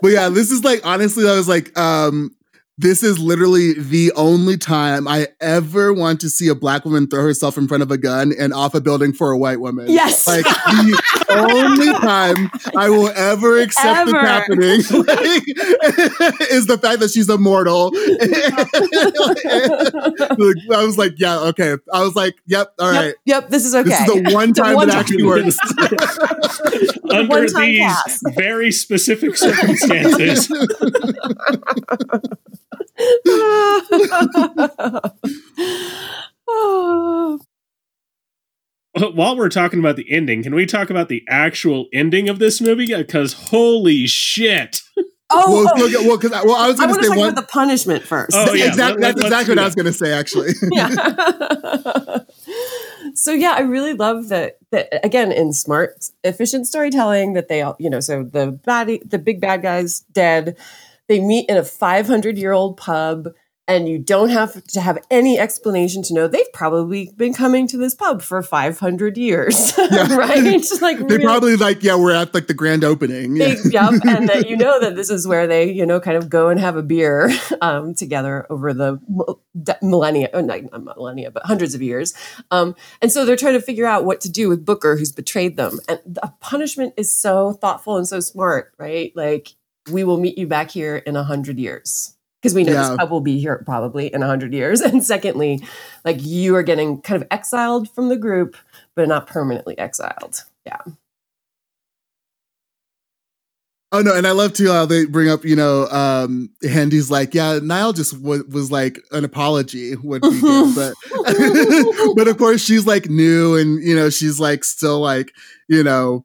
but yeah, this is like honestly, I was like, um, this is literally the only time I ever want to see a black woman throw herself in front of a gun and off a building for a white woman. Yes. Like the only time I will ever accept Ever. it happening like, is the fact that she's immortal. Like, I was like, yeah, okay. I was like, yep, all right. Yep, yep, this is okay. This is the one The time one it time. actually works. Under these pass. very specific circumstances. Oh. While we're talking about the ending, can we talk about the actual ending of this movie? Because holy shit! Oh, well, oh, okay, well, because I, well, I was going to to say talk one. about the punishment first. Oh, yeah. exactly, let- that's let's exactly do what I was going to say. Actually, yeah. so yeah, I really love that. That again in smart, efficient storytelling that they all, you know, so the bad, the big bad guys dead. They meet in a 500 year old pub, and you don't have to have any explanation to know they've probably been coming to this pub for 500 years, Yeah. right? Like they probably like, yeah, we're at like the grand opening. Yeah. Yep, and that you know that this is where they, you know, kind of go and have a beer um, together over the mil- millennia, oh, not not millennia, but hundreds of years. Um, and so they're trying to figure out what to do with Booker, who's betrayed them. And the punishment is so thoughtful and so smart, right? Like, we will meet you back here in a hundred years. Because we know Yeah. this pub will be here probably in a hundred years. And secondly, like you are getting kind of exiled from the group, but not permanently exiled. Yeah. Oh no, and I love too how they bring up, you know, um Handy's like, yeah, Nile just w- was like an apology would be good, but but of course she's like new and you know she's like still like you know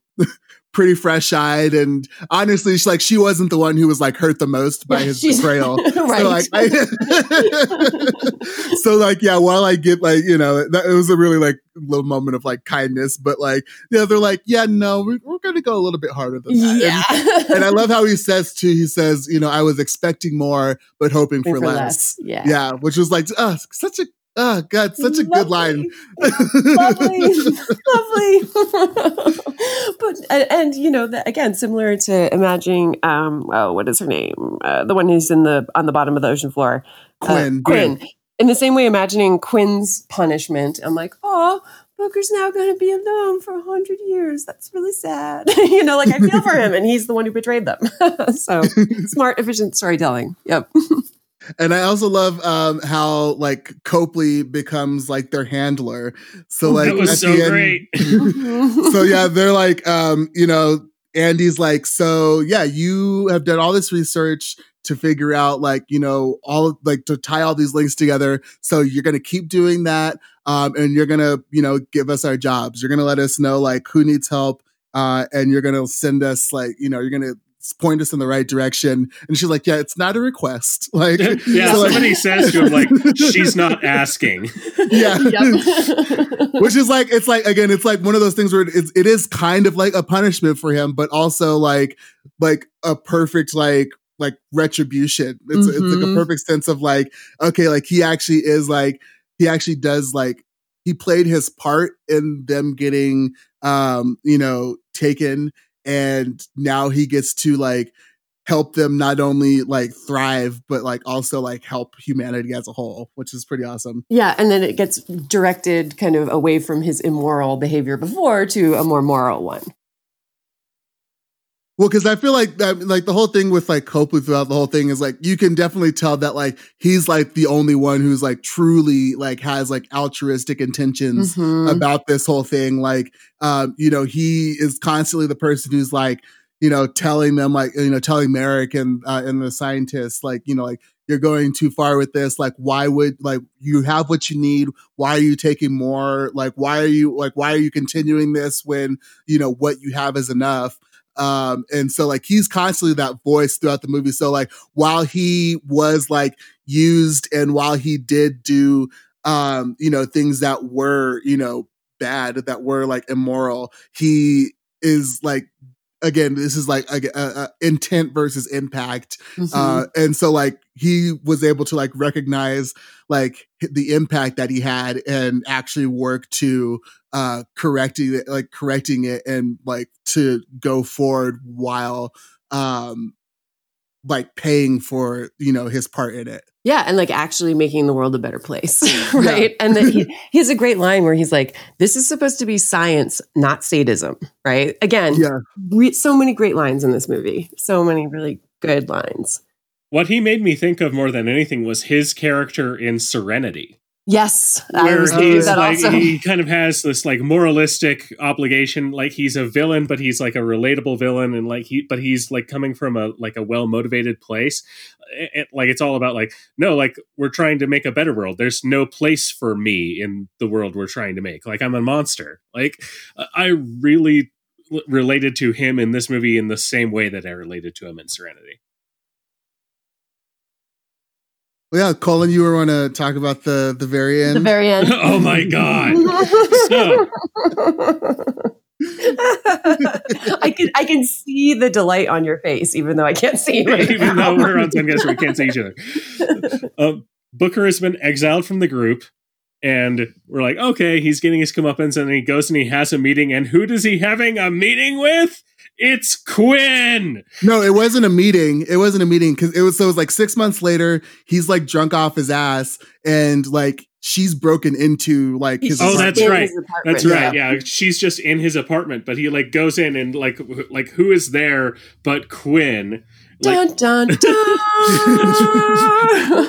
pretty fresh eyed and honestly she's like she wasn't the one who was like hurt the most by Yeah, his betrayal. right. So like, I, so like, yeah. While I get like, you know, that it was a really like little moment of like kindness, but like, yeah, they're like, yeah, no, we're, we're gonna go a little bit harder than that. yeah. And, and I love how he says too. He says, you know, I was expecting more, but hoping for, less. Yeah. Yeah, which was like, uh, such a, oh god, such a good line. lovely, lovely. but and, and you know, the, again, similar to imagining, um, oh, what is her name? Uh, the one who's in the on the bottom of the ocean floor, Uh, Quynh. Quynh. In the same way, imagining Quynh's punishment, I'm like, oh. Booker's now going to be alone for a hundred years. That's really sad. you know, like I feel for him, and he's the one who betrayed them. so smart, efficient storytelling. Yep. And I also love um, how like Copley becomes like their handler. So like that was at so the end- great. so yeah, they're like, um, you know, Andy's like, so yeah, you have done all this research to figure out like, you know, all like to tie all these links together. So you're gonna keep doing that, um, and you're gonna, you know, give us our jobs. You're gonna let us know like who needs help, uh, and you're gonna send us like, you know, you're gonna point us in the right direction. And she's like, yeah, it's not a request. Like, yeah, so, like- somebody says to him like, "She's not asking." yeah. Which is like it's like again it's like one of those things where it's, it is kind of like a punishment for him but also like like a perfect like like retribution it's it's like a Mhm. perfect sense of like okay like he actually is like he actually does like he played his part in them getting um you know taken and now he gets to like help them not only like thrive but like also like help humanity as a whole which is pretty awesome Yeah, and then it gets directed kind of away from his immoral behavior before to a more moral one. Well, because I feel like that, like the whole thing with like Copley throughout the whole thing is like you can definitely tell that like he's like the only one who's like truly like has like altruistic intentions Mhm. about this whole thing. Like, um, you know, he is constantly the person who's like, you know, telling them like, you know, telling Merrick and uh, and the scientists like, you know, like you're going too far with this. Like, why would like you have what you need? Why are you taking more? Like, why are you like why are you continuing this when you know what you have is enough? Um, and so like he's constantly that voice throughout the movie. So like while he was like used and while he did do um, you know, things that were, you know, bad, that were like immoral, he is like again this is like a, a, a intent versus impact Mhm. uh and so like he was able to like recognize like the impact that he had and actually work to uh correcting it like correcting it and like to go forward while um like paying for you know his part in it Yeah, and like actually making the world a better place, right? And then he, he has a great line where he's like, "This is supposed to be science, not sadism," right? Again, yeah re- so many great lines in this movie, so many really good lines. What he made me think of more than anything was his character in Serenity. Yes, where he's like he kind of has this like moralistic obligation like he's a villain but he's like a relatable villain and like he but he's like coming from a like a well motivated place. It, it- like it's all about like no like we're trying to make a better world. There's no place for me in the world we're trying to make. Like i'm a monster. Like uh, i really l- related to him in this movie in the same way that i related to him in serenity well, yeah colin you were going to talk about the the very end the very end. oh my god so I can I can see the delight on your face, even though I can't see you right even now. though we're on Zencastr, we can't see each other. Um, Booker has been exiled from the group, and we're like, okay, he's getting his comeuppance, and then he goes and he has a meeting, and who does he having a meeting with? It's Quynh. No, it wasn't a meeting. It wasn't a meeting because it was so it was like six months later. He's like drunk off his ass, and like she's broken into like his. Oh, just that's right. his apartment. That's right. Yeah, she's just in his apartment, but he like goes in and like wh- like who is there but Quynh? Like Dun dun dun.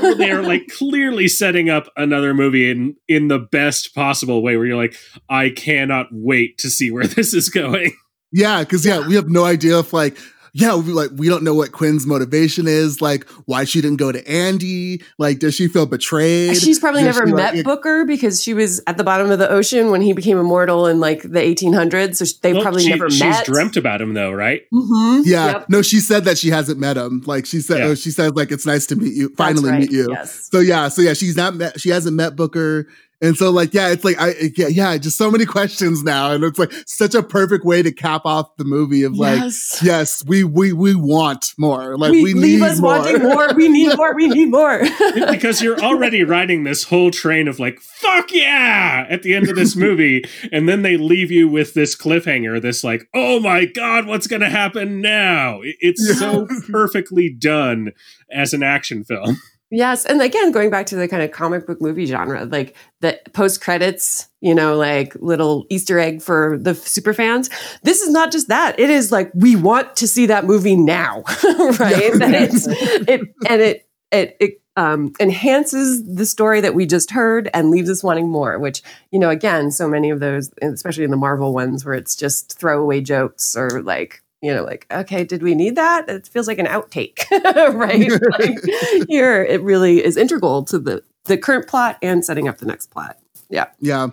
they're like clearly setting up another movie in in the best possible way, where you're like, I cannot wait to see where this is going. Yeah, because yeah, we have no idea if like yeah, we like we don't know what Quynh's motivation is. Like why she didn't go to Andy. Like does she feel betrayed? She's probably Does never she, met like, Booker because she was at the bottom of the ocean when he became immortal in like the 1800s. So they Well, probably she- never she's met. She's dreamt about him though, right? Mhm. Yeah, Yep. no, she said that she hasn't met him. Like she said, Yeah. oh, she said like it's nice to meet you, finally right. meet you. Yes. So yeah, so yeah, she's not met. She hasn't met Booker, and so like yeah, it's like I yeah yeah, just so many questions now, and it's like such a perfect way to cap off the movie of like yes. yes, we we we want more. Like we, we, leave need us more. wanting more. We need more. We need more. because you're already riding this whole train of like fuck yeah at the end of this movie and then they leave you with this cliffhanger this like oh my god what's gonna happen now It- it's so perfectly done as an action film Yes, and again, going back to the kind of comic book movie genre, like the post credits, you know, like little Easter egg for the super fans. This is not just that; it is like we want to see that movie now, right? And it's it and it it it um, enhances the story that we just heard and leaves us wanting more. Which you know, again, so many of those, especially in the Marvel ones, where it's just throwaway jokes or like you know, like, okay, did we need that? It feels like an outtake, right? like, here, it really is integral to the the current plot and setting up the next plot. Yeah. Yeah.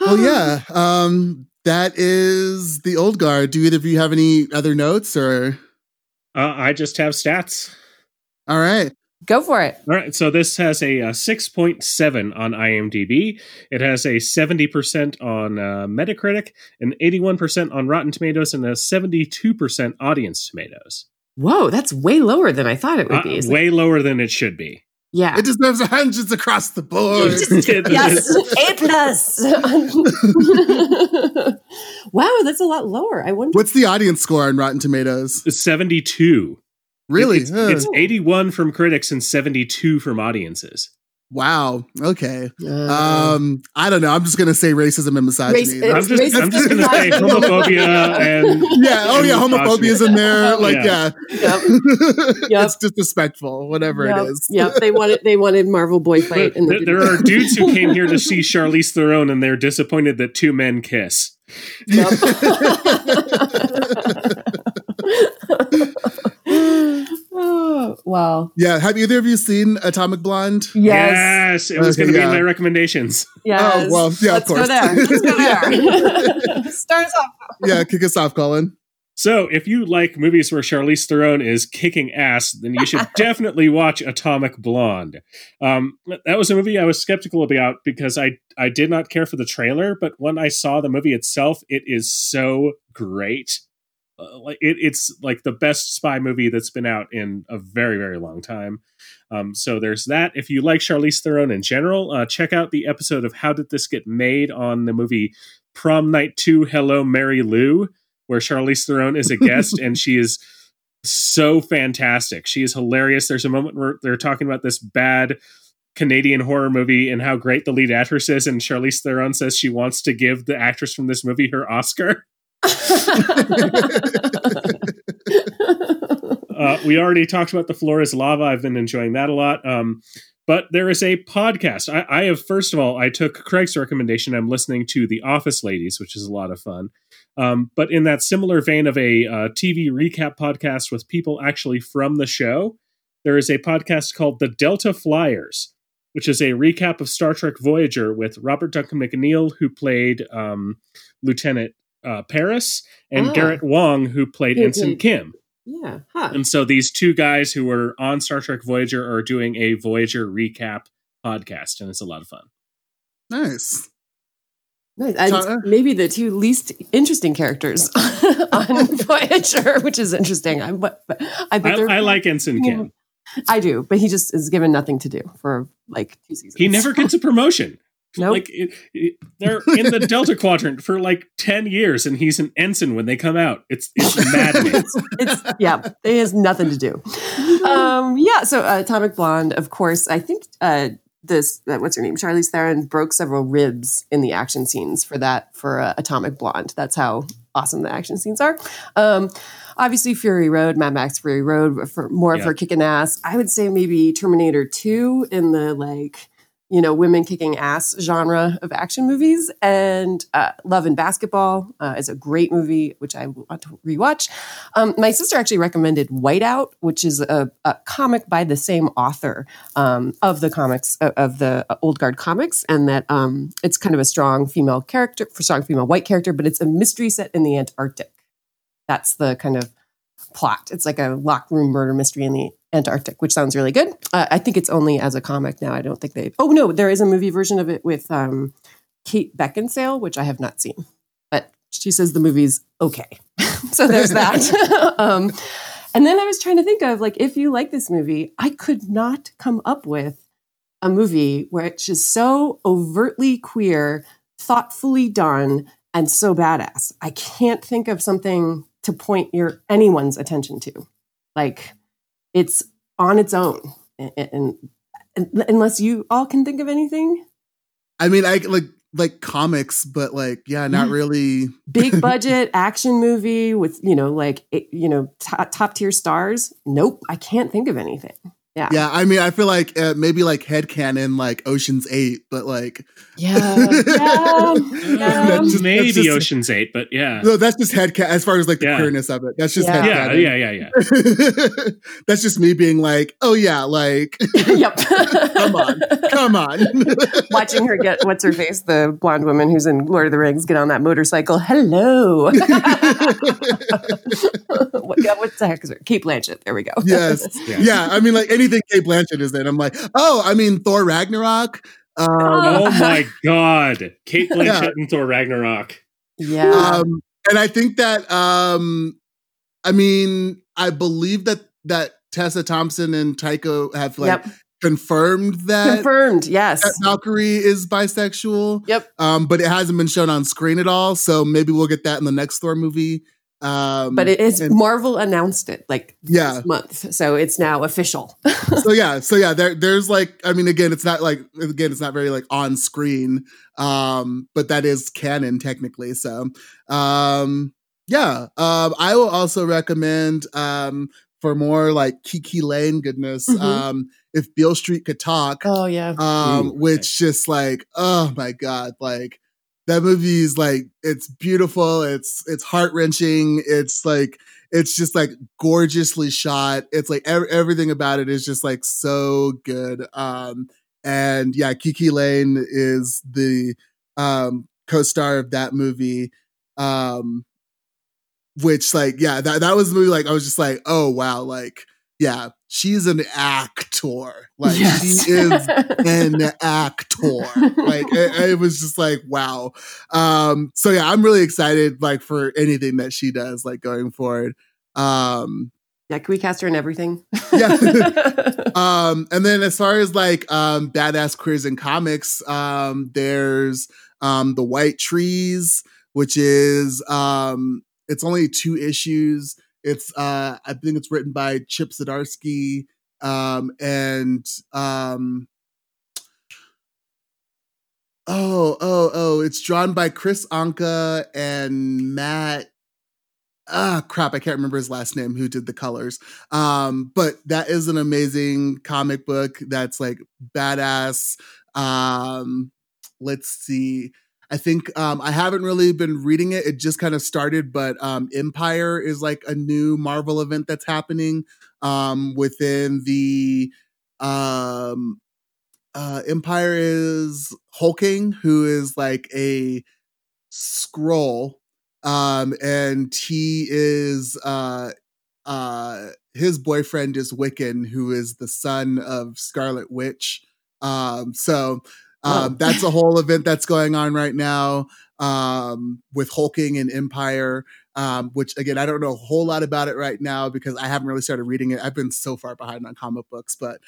Well, yeah. Um, that is the old guard. Do either of you have any other notes or? uh, i just have stats All right. Go for it. all right so this has a, uh 6.7 on imdb it has a 70% on uh, metacritic an 81% on rotten tomatoes and a 72% audience tomatoes Whoa, that's way lower than I thought it would Uh, be. It's like- way lower than it should be yeah. It deserves hundreds across the board. yes, A plus. wow, that's a lot lower. I wonder. What's the audience score on Rotten Tomatoes? It's 72 Really? It's, Huh. it's 81 from critics and 72 from audiences. wow. Okay. Uh, Um, I don't know. I'm just gonna say racism and misogyny. Race- I'm It's just, I'm just going to say homophobia and yeah. Oh yeah. homophobia is in there. Like yeah. Yep. it's disrespectful. Whatever yep, it is. yep. They wanted they wanted Marvel boy fight, and there, there are dudes who came here to see Charlize Theron and they're disappointed that two men kiss. Yep. oh, well, Yeah. Have either of you seen Atomic Blonde? yes, Yes, it was Okay, going to yeah. be in my recommendations. yes. Oh, well, yeah, of Let's go course. there. Let's go there. Start us off. Yeah, kick us off, Colin. So, if you like movies where Charlize Theron is kicking ass, then you should definitely watch Atomic Blonde. Um, that was a movie I was skeptical about because I I did not care for the trailer, but when I saw the movie itself, it is so great. Uh, like it, it's like the best spy movie that's been out in a very very long time. Um, so there's that. If you like Charlize Theron in general, uh, check out the episode of How Did This Get Made on the movie Prom Night Two. Hello, Mary Lou where Charlize Theron is a guest and she is so fantastic. She is hilarious. There's a moment where they're talking about this bad Canadian horror movie and how great the lead actress is, and Charlize Theron says she wants to give the actress from this movie her Oscar. Uh, we already talked about the floor is lava. I've been enjoying that a lot. Um, but there is a podcast. I, I have first of all, I took Craig's recommendation. I'm listening to The Office Ladies, which is a lot of fun. Um, but in that similar vein of a uh, TV recap podcast with people actually from the show, there is a podcast called The Delta Flyers, which is a recap of Star Trek Voyager with Robert Duncan McNeil, who played um, Lieutenant uh, Paris, and Ah. Garrett Wong, who played Who Ensign Kim. yeah. Huh. And so these two guys who were on Star Trek Voyager are doing a Voyager recap podcast, and it's a lot of fun. Nice. Nice. And maybe the two least interesting characters on Voyager, which is interesting. I, but, but I, bet I, I like Ensign Kim. I do, but he just is given nothing to do for like two seasons. He never gets a promotion. Nope. Like it, it- they're in the Delta Quadrant for like ten years, and he's an ensign when they come out. It's it's maddening. it's yeah, it has nothing to do. Um, yeah, so uh, Atomic Blonde, of course. I think uh, this uh, what's her name, Charlize Theron, broke several ribs in the action scenes for that for uh, Atomic Blonde. That's how awesome the action scenes are. Um, obviously, Fury Road, Mad Max Fury Road, for more of Yeah. her kicking ass. I would say maybe Terminator Two in the like you know, women kicking ass genre of action movies. And uh, Love and Basketball uh, is a great movie, which I want to rewatch. Um, my sister actually recommended Whiteout, which is a, a comic by the same author um, of the comics, uh, of the Old Guard comics, and that um, it's kind of a strong female character, for strong female white character, but it's a mystery set in the Antarctic. That's the kind of plot. It's like a locked room murder mystery in the Antarctic, which sounds really good. Uh, I think it's only as a comic now. I don't think they. Oh no, there is a movie version of it with um, Kate Beckinsale, which I have not seen, but she says the movie's okay. so there's that. um, and then I was trying to think of like if you like this movie, I could not come up with a movie which is so overtly queer, thoughtfully done, and so badass. I can't think of something to point your anyone's attention to. Like it's on its own, and, and, and unless you all can think of anything, I mean, I like like comics, but like, yeah, not mm-hmm. really. big budget action movie with you know like it, you know top, top tier stars. Nope, I can't think of anything. Yeah, Yeah, I mean, I feel like uh, maybe like headcanon, like Ocean's Eight, but like, yeah, yeah. That's just- Maybe just- Ocean's Eight, but yeah, no, that's just headcanon as far as like the Yeah. queerness of it. That's just Yeah. yeah, headcanon. yeah, yeah, yeah. that's just me being like, oh yeah, like, yep. come on, come on. Watching her get what's her face, the blonde woman who's in Lord of the Rings, get on that motorcycle. Hello. what, yeah, what the heck is it? Cate Blanchett. There we go. yes, Yeah. yeah. I mean, like anything Cate Blanchett is in, I'm like, oh, I mean, Thor Ragnarok. Um, Oh my god, Cate Blanchett Yeah. and Thor Ragnarok. yeah. um, and I think that, um, I mean, I believe that that Tessa Thompson and Taika have like yep. confirmed that. Confirmed. Yes. that Valkyrie is bisexual. Yep. Um, but it hasn't been shown on screen at all. So maybe we'll get that in the next Thor movie. Um, But it is and- Marvel announced it like Yeah. this month, so it's now official. so yeah, so yeah, there, there's like, I mean, again, it's not like, again, it's not very like on screen, um, but that is canon technically. So, um, yeah, um, I will also recommend, um, for more like KiKi Layne goodness, Mhm. um, if Beale Street could talk, oh yeah. um, Ooh, which just like, oh my god, like that movie is like it's beautiful. It's it's heart wrenching. It's like it's just like gorgeously shot. It's like ev- everything about it is just like so good. Um, and yeah, KiKi Layne is the um, co-star of that movie. Um, which like yeah, that that was the movie. Like I was just like, oh wow, like yeah, she's an actor. Like Yes. she is an actor. Like it, it was just like wow. Um, so yeah, I'm really excited like for anything that she does like going forward. Um, yeah, can we cast her in everything? Yeah. um, and then as far as like um badass queers in comics, um, there's um the White Trees, which is um it's only two issues. It's uh I think it's written by Chip Zdarsky um and um Oh, oh, oh, it's drawn by Kris Anka and Matt ah crap i can't remember his last name who did the colors. Um but that is an amazing comic book that's like badass. Um let's see i think um i haven't really been reading it. It just kind of started but um Empyre is like a new marvel event that's happening um within the um uh Empyre is Hulkling who is like a Skrull um and he is uh uh his boyfriend is wiccan who is the son of scarlet witch. Um so um that's a whole event that's going on right now um with Hulkling and Empyre um which again i don't know a whole lot about it right now because i haven't really started reading it. I've been so far behind on comic books but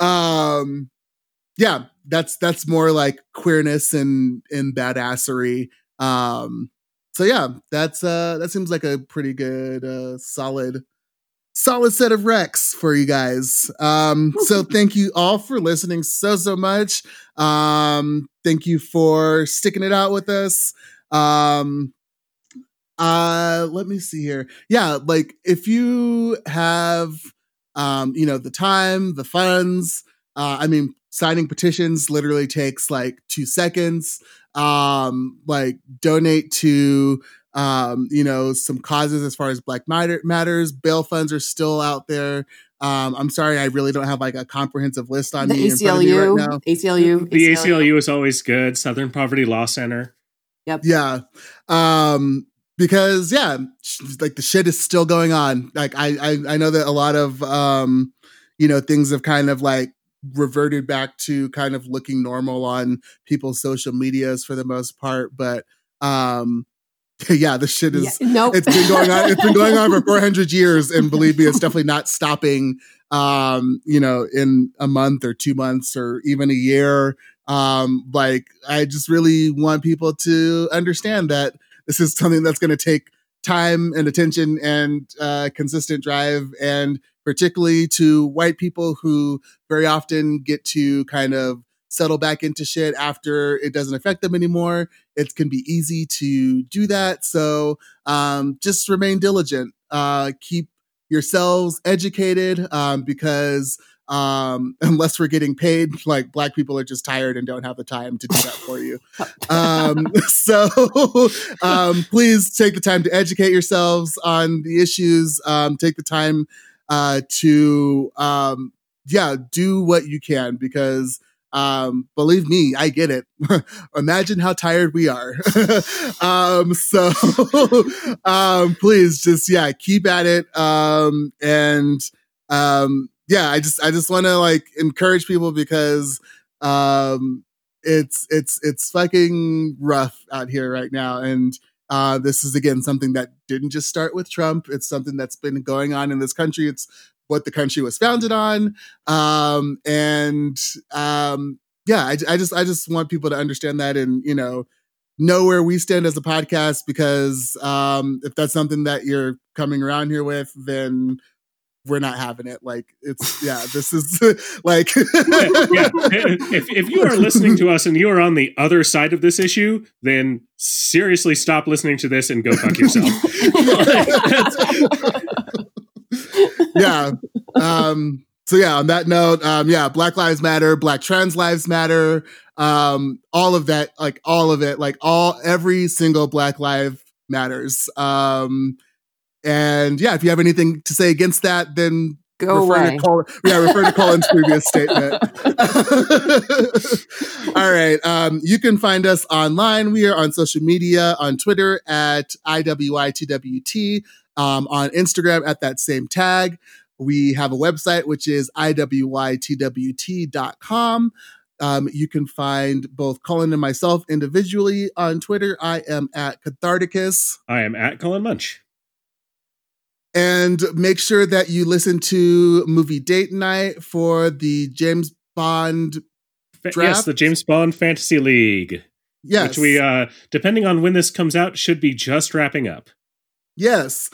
um yeah that's that's more like queerness and and badassery. Um so yeah that's uh that seems like a pretty good uh solid solid set of recs for you guys. Um so thank you all for listening so so much. Um thank you for sticking it out with us. Um uh let me see here. Yeah like if you have um you know the time the funds uh i mean signing petitions literally takes like two seconds. Um like donate to um you know some causes as far as black matter matters bail funds are still out there um i'm sorry i really don't have like a comprehensive list on the me in front of me ACLU, right now ACLU, The ACLU is always good. Southern Poverty Law Center. Yep. Yeah um because yeah sh- like the shit is still going on like I, I i know that a lot of um you know things have kind of like reverted back to kind of looking normal on people's social medias for the most part but um yeah the shit is Yeah, nope. it's been going on it's been going on for 400 years and believe me it's definitely not stopping um you know in a month or two months or even a year um like i just really want people to understand that this is something that's going to take time and attention and uh consistent drive and particularly to white people who very often get to kind of settle back into shit after it doesn't affect them anymore. It can be easy to do that. So um, just remain diligent. Uh, keep yourselves educated um, because um, unless we're getting paid like black people are just tired and don't have the time to do that for you. Um, so um, please take the time to educate yourselves on the issues. Um, take the time uh, to um, yeah do what you can because um believe me i get it. Imagine how tired we are. Um so um please just yeah keep at it. Um and um yeah i just i just want to like encourage people because um it's it's it's fucking rough out here right now. And uh this is again something that didn't just start with trump. It's something that's been going on in this country. It's what the country was founded on. Um and um yeah I, I just i just want people to understand that and you know know where we stand as a podcast because um if that's something that you're coming around here with then we're not having it. Like it's yeah this is like yeah, if, if you are listening to us and you are on the other side of this issue, then seriously stop listening to this and go fuck yourself. yeah um so yeah, on that note, um, yeah, Black Lives Matter, Black Trans Lives Matter, um, all of that, like all of it, like all every single Black Life matters. Um, and yeah, if you have anything to say against that, then Go refer away. To Col- yeah, refer to Colin's previous statement. All right. Um, you can find us online. We are on social media on Twitter at IWITWT, um, on Instagram at that same tag. We have a website, which is IWITWT.com. Um, you can find both Colin and myself individually on Twitter. I am at Catharticus. I am at Colin Munch. And make sure that you listen to Movie Date Night for the James Bond. Draft? Yes, the James Bond Fantasy League, Yes. which we, uh, depending on when this comes out, should be just wrapping up. Yes.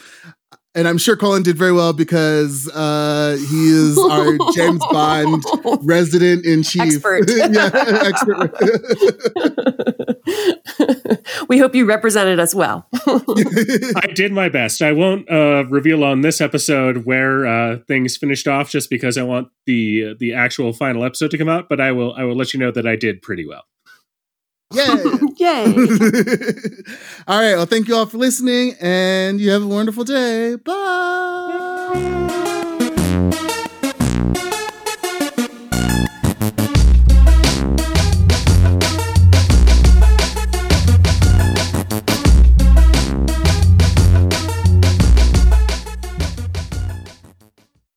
And I'm sure Colin did very well because uh, he is our James Bond resident in chief. Expert. yeah, expert. we hope you represented us well. I did my best. I won't uh, reveal on this episode where uh, things finished off, just because I want the the actual final episode to come out. But I will I will let you know that I did pretty well. Yay. Yay. all right. Well, thank you all for listening, and you have a wonderful day. Bye.